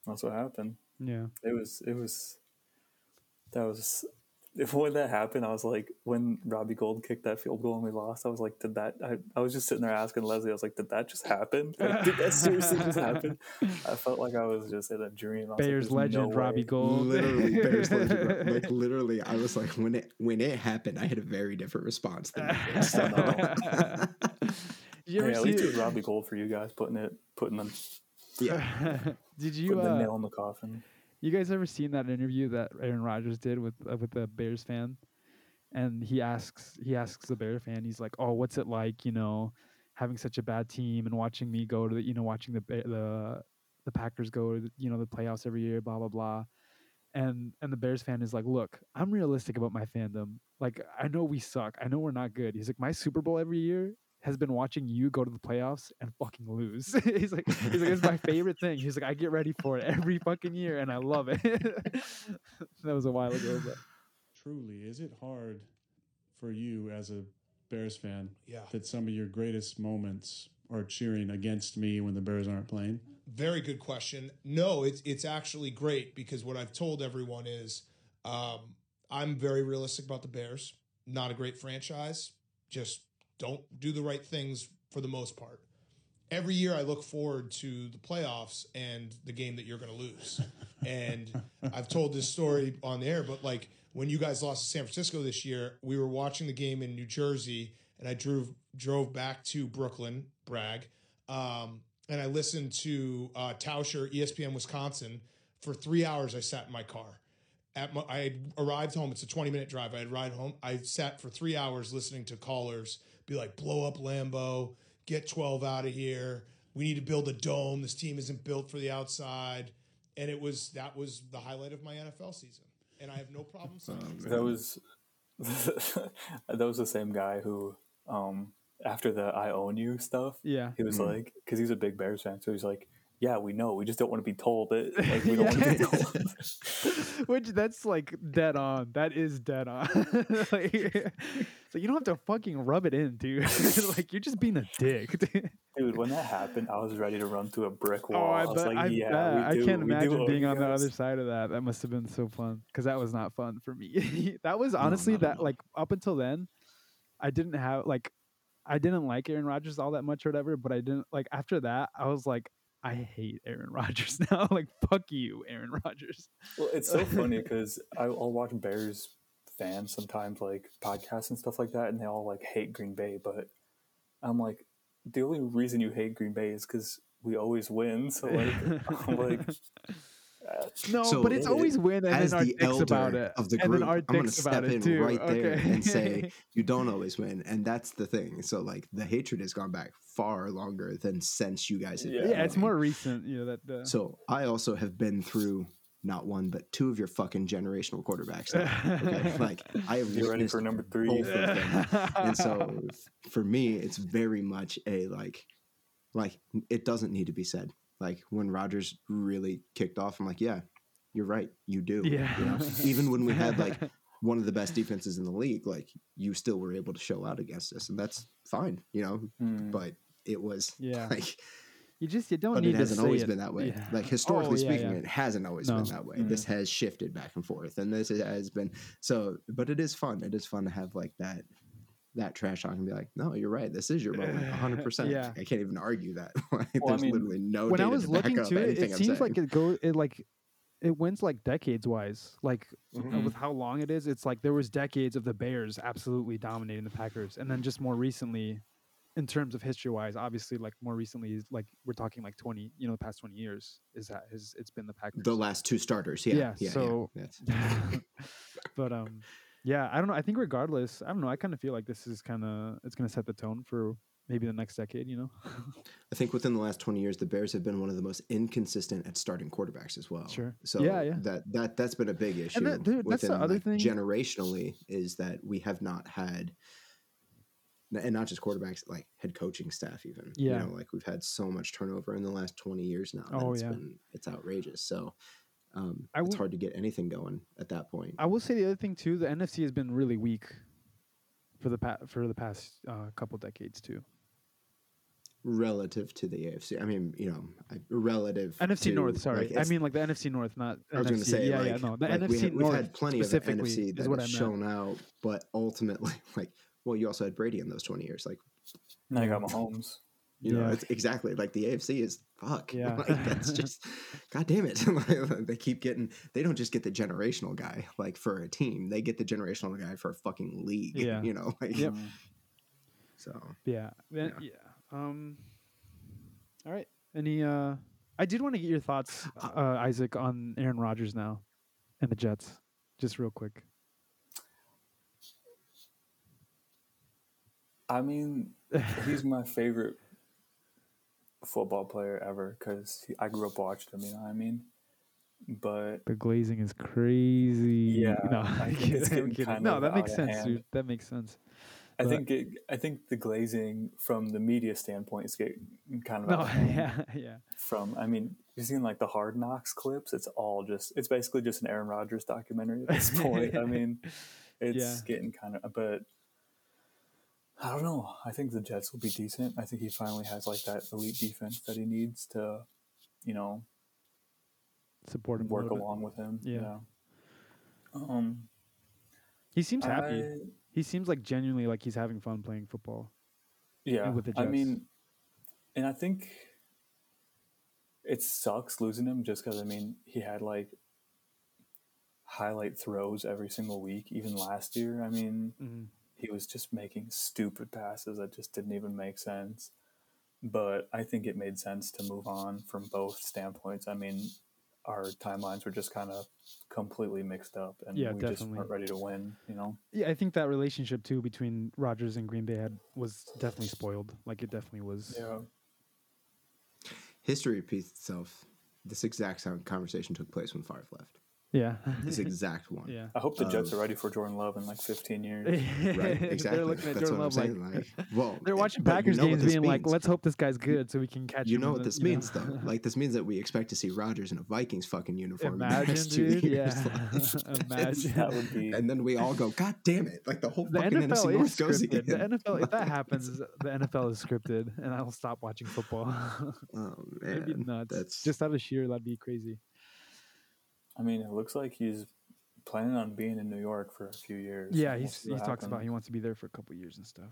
C: that's what happened.
A: yeah.
C: it was it was that was if when that happened i was like when robbie gould kicked that field goal and we lost i was like did that i, I was just sitting there asking leslie i was like did that just happen *laughs* like, did that seriously just happen i felt like i was just in a dream I was like,
A: Bears
C: no
A: legend Robbie. Gould.
B: literally, Bears *laughs* legend, like literally, I was like, when it when it happened, I had a very different response than you did. So. *laughs*
A: You ever
C: Hey, at
A: see?
C: least it robbie gould for you guys putting it putting them
B: yeah,
A: did you?
C: putting the
A: Uh,
C: nail in the coffin
A: you guys ever seen that interview that Aaron Rodgers did with uh, with the Bears fan? And he asks he asks the Bear fan, he's like, "Oh, what's it like, you know, having such a bad team and watching me go to the, you know, watching the the the Packers go to the, you know the playoffs every year, blah blah blah." And and the Bears fan is like, "Look, I'm realistic about my fandom. Like, I know we suck. I know we're not good." He's like, "My Super Bowl every year has been watching you go to the playoffs and fucking lose." *laughs* he's like, "He's like, it's my favorite thing." He's like, "I get ready for it every fucking year, and I love it." *laughs* that was a while ago, but
F: Truly, is it hard for you as a Bears fan
E: Yeah.
F: that some of your greatest moments are cheering against me when the Bears aren't playing?
E: Very good question. No, it's it's actually great because what I've told everyone is um, I'm very realistic about the Bears. Not a great franchise. Just don't do the right things for the most part. Every year I look forward to the playoffs and the game that you're going to lose. *laughs* and I've told this story on the air, but like when you guys lost to San Francisco this year, we were watching the game in New Jersey, and I drove drove back to Brooklyn, brag, um, and I listened to uh, Tauscher, ESPN Wisconsin, for three hours. I sat in my car. At my, I had arrived home. It's a twenty minute drive. I had ride home. I sat for three hours listening to callers be like, "Blow up Lambeau, get twelve out of here. We need to build a dome. This team isn't built for the outside." And it was that was the highlight of my NFL season, and I have no problem saying it.
C: that was *laughs* that was the same guy who um after the i own you stuff
A: yeah.
C: He was like, because he's a big Bears fan, so he's like, "Yeah, we know. We just don't want to be told it. *laughs* Like, we don't want to be told." *laughs*
A: Which that's like dead on. That is dead on. *laughs* like, so you don't have to fucking rub it in, dude. like you're just being a dick. dude.
C: Dude, when that happened, I was ready to run through a brick
A: Oh,
C: wall.
A: I
C: was
A: bet.
C: like,
A: I,
C: "Yeah,
A: I can't
C: we
A: imagine being on the other side of that. That must have been so fun because that was not fun for me. that was honestly
B: at
A: that like up until then, I didn't have like, I didn't like Aaron Rodgers all that much or whatever. But I didn't like after that. I was like, I hate Aaron *laughs* Rodgers now. like fuck you, Aaron Rodgers.
C: Well, it's so funny because I'll watch Bears fans sometimes, like podcasts and stuff like that, and they all like hate Green Bay. But I'm like, the only reason you hate Green Bay is because we always win. So like, *laughs* I'm like, uh,
A: No,
B: So,
A: but it's
B: it-
A: always win, and
B: As
A: then our
B: the
A: dicks about it.
B: of the
A: and then our
B: I'm going to
A: about
B: step
A: it
B: in
A: too.
B: right there
A: okay.
B: and say *laughs* you don't always win, and that's the thing. So like the hatred has gone back far longer than since you guys. Have
C: Yeah.
B: been
A: yeah, it's more recent. You know that. Uh,
B: So I also have been through not one but two of your fucking generational quarterbacks. Now, okay? *laughs* like I have
C: Get ready for number three.
B: both of them. and so *laughs* for me it's very much a like like it doesn't need to be said like when rodgers really kicked off i'm like yeah you're right you do
A: Yeah.
B: you know? even when we had like *laughs* one of the best defenses in the league like you still were able to show out against us and that's fine you know
C: hmm.
B: but it was
A: Yeah. *laughs*
B: like
A: you just you don't need to.
B: but
A: need
B: it hasn't
A: say
B: always
A: it.
B: been that way
A: Yeah.
B: like historically
A: Oh, yeah,
B: speaking
A: yeah.
B: it hasn't always
A: No.
B: been that way this has shifted back and forth and this has been so but it is fun it is fun to have like that that trash talk and be like, no, you're right. This is your moment, 100. *laughs* percent
A: Yeah.
B: I can't even argue that. *laughs* Like,
C: Well, I
B: There's
C: mean,
B: literally no.
A: when I was
B: to
A: looking to it, it
B: I'm
A: seems like it goes it like it wins like decades wise. Like uh,
C: Mhm.
A: with how long it is, it's like there was decades of the Bears absolutely dominating the Packers, and then just more recently, in terms of history wise, obviously like more recently, like we're talking like twenty, you know, the past twenty years is that is it's been the Packers.
B: the last two starters. Yeah,
A: Yeah,
B: yeah.
A: so-
B: yeah. *laughs*
A: But um, yeah, I don't know. I think regardless, I don't know. I kind of feel like this is kind of it's gonna set the tone for maybe the next decade. You know. *laughs*
B: I think within the last 20 years, the Bears have been one of the most inconsistent at starting quarterbacks as well.
A: Sure.
B: So
A: Yeah, yeah.
B: that that that's been a big issue.
A: that- dude, that's the other
B: like,
A: thing-
B: generationally is that we have not had, and not just quarterbacks, like head coaching staff even.
A: Yeah.
B: You know, like we've had so much turnover in the last 20 years now.
A: Oh,
B: it's
A: yeah.
B: been it's outrageous. So um,
A: I
B: it's
A: will-
B: hard to get anything going at that point.
A: I will say the other thing too. The NFC has been really weak for the pa- for the past uh, couple decades too.
B: relative to the AFC. I mean, you know, I- relative
A: NFC
B: to,
A: North, sorry.
B: like,
A: I mean like the NFC North, not
B: I was
A: NFC.
B: going to say,
A: yeah,
B: like,
A: yeah, no, the
B: like we
A: NFC
B: had,
A: North
B: we've had plenty of NFC that
A: is what I
B: has
A: meant.
B: shown out, but ultimately, *laughs* like, well, you also had Brady in those twenty years. Like,
C: Now you got Mahomes.
B: you know,
A: Yeah.
B: it's exactly like the AFC is fuck. *laughs*
A: Yeah.
B: like, that's *laughs* just, god damn it. *laughs* They keep getting. They don't just get the generational guy like for a team. They get the generational guy for a fucking league.
A: Yeah.
B: You know, like,
A: Yep.
C: Mm.
B: so
A: Yeah.
B: Yeah.
A: yeah. Um. All right. Any? Uh, I did want to get your thoughts, uh, Isaac, on Aaron Rodgers now, and the Jets, just real quick.
C: I mean, he's my favorite football player ever because I grew up watching him. You know what I mean? But
A: The glazing is crazy.
C: Yeah, *laughs*
A: no,
C: I
A: I'm
C: think
A: kidding,
C: it's *laughs* getting
A: kidding.
C: kind
A: no, that makes sense, dude. That makes sense.
C: I
A: But-
C: think it, I think the glazing from the media standpoint is getting kind of
A: No, *laughs* yeah, yeah.
C: From I mean, you've seen like the Hard Knocks clips. It's all just it's basically just an Aaron Rodgers documentary at this point. I mean, it's
A: Yeah.
C: getting kind of but. I don't know. I think the Jets will be decent. I think he finally has like that elite defense that he needs to, you know,
A: Support him.
C: work
A: little bit.
C: along with him.
A: Yeah.
C: Um.
A: He seems happy.
C: I,
A: he seems like genuinely like he's having fun playing football.
C: yeah.
A: with the
C: I mean, and I think it sucks losing him just because I mean he had like highlight throws every single week, even last year. I mean,
A: Mhm.
C: He was just making stupid passes that just didn't even make sense. But I think it made sense to move on from both standpoints. I mean, our timelines were just kind of completely mixed up, and
A: Yeah,
C: we just
A: definitely.
C: weren't ready to win. You know,
A: Yeah, I think that relationship too between Rodgers and Green Bay had was definitely spoiled. Like it definitely was.
C: yeah.
B: history repeats itself. This exact sound conversation took place when Favre left.
A: Yeah.
B: This *laughs* exact one.
A: yeah.
C: I hope the Jets
B: Um,
C: are ready for Jordan Love in like 15 years. *laughs*
B: Right. Exactly.
A: They're looking at
B: That's
A: Jordan
B: what
A: Love
B: I'm
A: like,
B: saying. Like, well,
A: they're watching
B: but you
A: Packers
B: know
A: games,
B: this
A: being like, "Let's hope this guy's good, so we can catch
B: You
A: him."
B: know
A: in
B: what
A: the-
B: this *laughs*
A: you know?
B: means, though. Like this means that we expect to see Rodgers in a Vikings fucking uniform in the
A: Imagine,
B: next two
A: dude.
B: years.
A: Yeah.
B: Like,
A: Imagine.
C: that would be.
B: and then we all go, God damn it! Like the whole
A: the
B: fucking NFC
A: NFL
B: North
A: is
B: goes
A: scripted.
B: again.
A: The NFL, if that happens, the NFL is scripted, and I'll stop watching football.
B: Oh
A: That'd be
B: man,
A: nuts.
B: that's
A: Just out of sheer, that'd be crazy.
C: I mean, it looks like he's planning on being in New York for a few years.
A: Yeah,
C: We'll
A: he's,
C: see
A: he
C: what
A: talks about he wants to be there for a couple years and stuff.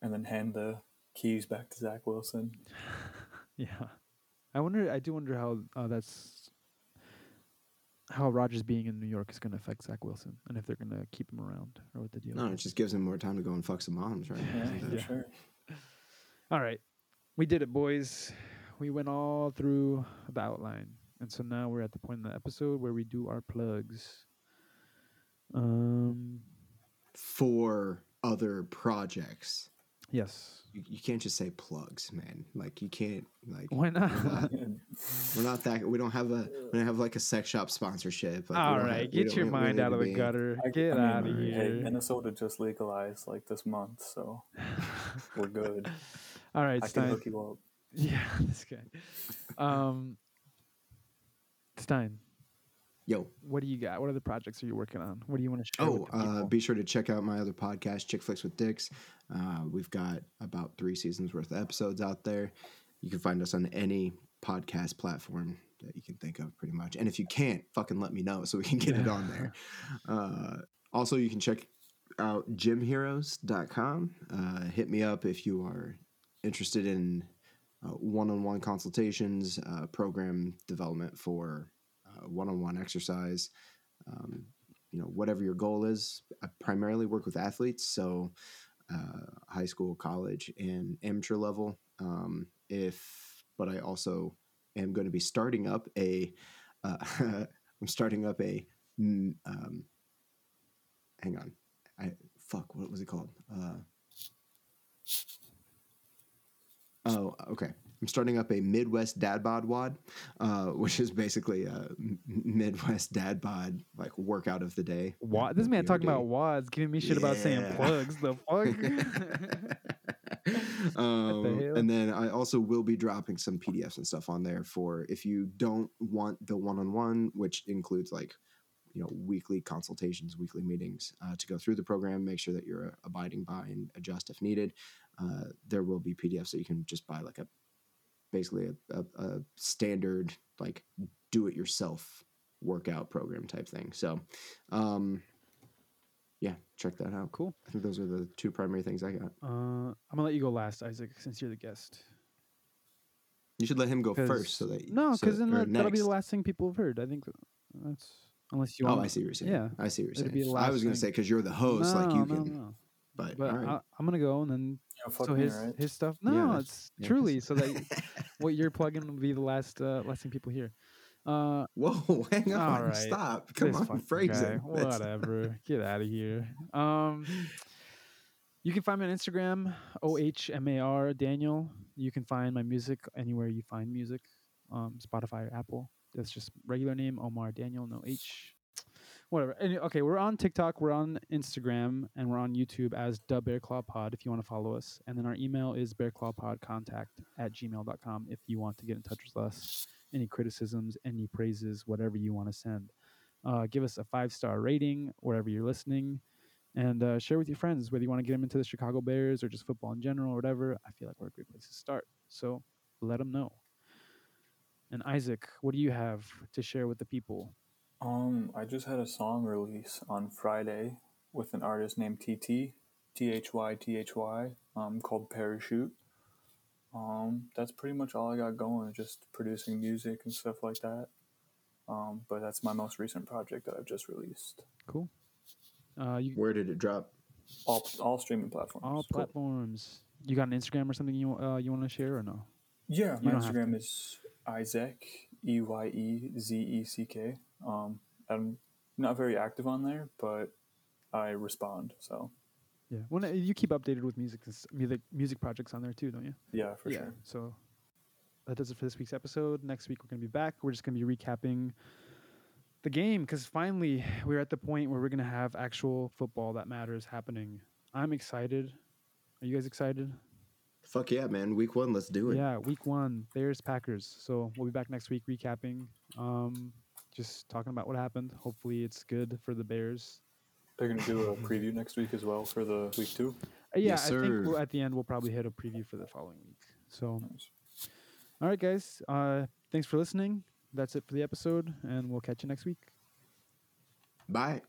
C: and then hand the keys back to Zach Wilson. *laughs*
A: Yeah, I wonder. I do wonder how uh, that's how Rodgers being in New York is going to affect Zach Wilson, and if they're going to keep him around or what the deal. Is.
B: No, it
A: is.
B: just gives him more time to go and fuck some moms, right?
C: Yeah,
B: Isn't
C: for
B: that-
C: sure. *laughs*
A: All right, we did it, boys. We went all through the outline, and so now we're at the point in the episode where we do our plugs. Um.
B: For other projects,
A: Yes.
B: you, you can't just say plugs, man. Like you can't like
A: Why not?
B: We're not, we're not that. We don't have a. We don't have like a sex shop sponsorship. Like, we
A: all
B: don't
A: right,
B: have-
A: get your mind out of the gutter.
C: I-
A: Get
C: I mean,
A: out of
C: Hey,
A: here.
C: Minnesota just legalized like this month, so *laughs* we're good.
A: all right,
C: I can
A: Stein.
C: hook you up.
A: Yeah, *laughs* this guy. Um, Stein,
B: Yo,
A: what do you got? What other projects are you working on? What do you want to share?
B: Oh, uh, be sure to check out my other podcast, Chick Flicks with Dicks. Uh, we've got about three seasons worth of episodes out there. You can find us on any podcast platform that you can think of, pretty much. And if you can't, fucking let me know so we can get it on there. *laughs* Uh, also, you can check out gymheroes.com. Uh, hit me up if you are interested in uh, one-on-one consultations, uh, program development for uh, one-on-one exercise. Um, you know, whatever your goal is. I primarily work with athletes, so uh, high school, college, and amateur level. Um, if, but I also am going to be starting up a. Uh, *laughs* I'm starting up a. Um, hang on, I fuck. What was it called? Uh, Oh, okay. I'm starting up a Midwest Dad Bod wad, uh, which is basically a Midwest Dad Bod like workout of the day.
A: Wad- this man talking about wads, giving me shit about saying plugs. The fuck? *laughs*
B: um,
A: hell?
B: and then I also will be dropping some PDFs and stuff on there for if you don't want the one-on-one, which includes like you know weekly consultations, weekly meetings uh, to go through the program, make sure that you're uh, abiding by and adjust if needed. Uh, there will be PDFs that you can just buy like a basically a, a, a standard like do-it-yourself workout program type thing. So. Um, yeah, check that out.
A: cool.
B: I think those are the two primary things I got.
A: Uh, I'm gonna let you go last, Isaac, since you're the guest.
B: You should let him go first, so that
A: no,
B: so-
A: because then
B: or
A: that, that'll be the last thing people have heard. I think that's unless you.
B: Oh,
A: want
B: I see what you're saying.
A: Yeah,
B: I see what you're
A: it'll be
B: saying. I was gonna say because you're the host, like you
A: no,
B: can.
A: no.
B: But,
A: But
B: all right.
A: I, I'm gonna go and then
C: Yeah, fuck
A: so
C: me,
A: his
C: right?
A: his stuff.
B: Yeah,
A: No,
B: that's-
A: it's
B: yeah, 'cause-
A: truly so that *laughs* what you're plugging will be the last uh, last thing people hear. Uh,
B: Whoa, *laughs* hang on,
A: all right.
B: stop! Come
A: this
B: on,
A: fucking
B: phrasing.
A: guy.
B: That's-
A: Whatever. Get out of here. *laughs* Um, you can find me on Instagram, O H M A R Daniel. You can find my music anywhere you find music, um, Spotify or Apple. That's just regular name Omar Daniel, no H. Whatever. Any, okay, we're on TikTok, we're on Instagram, and we're on YouTube as the Bear Claw Pod if you want to follow us. And then our email is bearclawpodcontact at gmail.com if you want to get in touch with us. Any criticisms, any praises, whatever you want to send. Uh, give us a five star rating wherever you're listening and uh, share with your friends whether you want to get them into the Chicago Bears or just football in general or whatever. I feel like we're a great place to start. So let them know. And Isaac, what do you have to share with the people?
C: Um, I just had a song release on Friday with an artist named TT, T H Y T H Y, um, called Parachute. Um, that's pretty much all I got going, just producing music and stuff like that. Um, but that's my most recent project that I've just released.
A: Cool. Uh, you
B: Where did it drop?
C: All all streaming platforms.
A: all
C: Cool.
A: platforms. You got an Instagram or something you uh, you want to share or no?
C: Yeah,
A: You
C: my Instagram is Isaac E Y E Z E C K. Um, I'm not very active on there, but I respond. So
A: Yeah. When uh, you keep updated with music, music music projects on there too, don't you?
C: yeah, for
A: yeah.
C: sure.
A: So that does it for this week's episode. Next week we're gonna be back. We're just gonna be recapping the game because finally we're at the point where we're gonna have actual football that matters happening. I'm excited. Are you guys excited?
B: Fuck yeah, man! Week one, let's do it.
A: Yeah, week one, Bears Packers. So we'll be back next week recapping. Um, just talking about what happened. Hopefully it's good for the Bears.
C: They're gonna do a preview next week as well for the week two.
A: Uh, yeah,
B: Yes,
A: I think we'll, at the end we'll probably hit a preview for the following week. So
C: Nice.
A: All right, guys. Uh, thanks for listening. That's it for the episode, and we'll catch you next week.
B: Bye.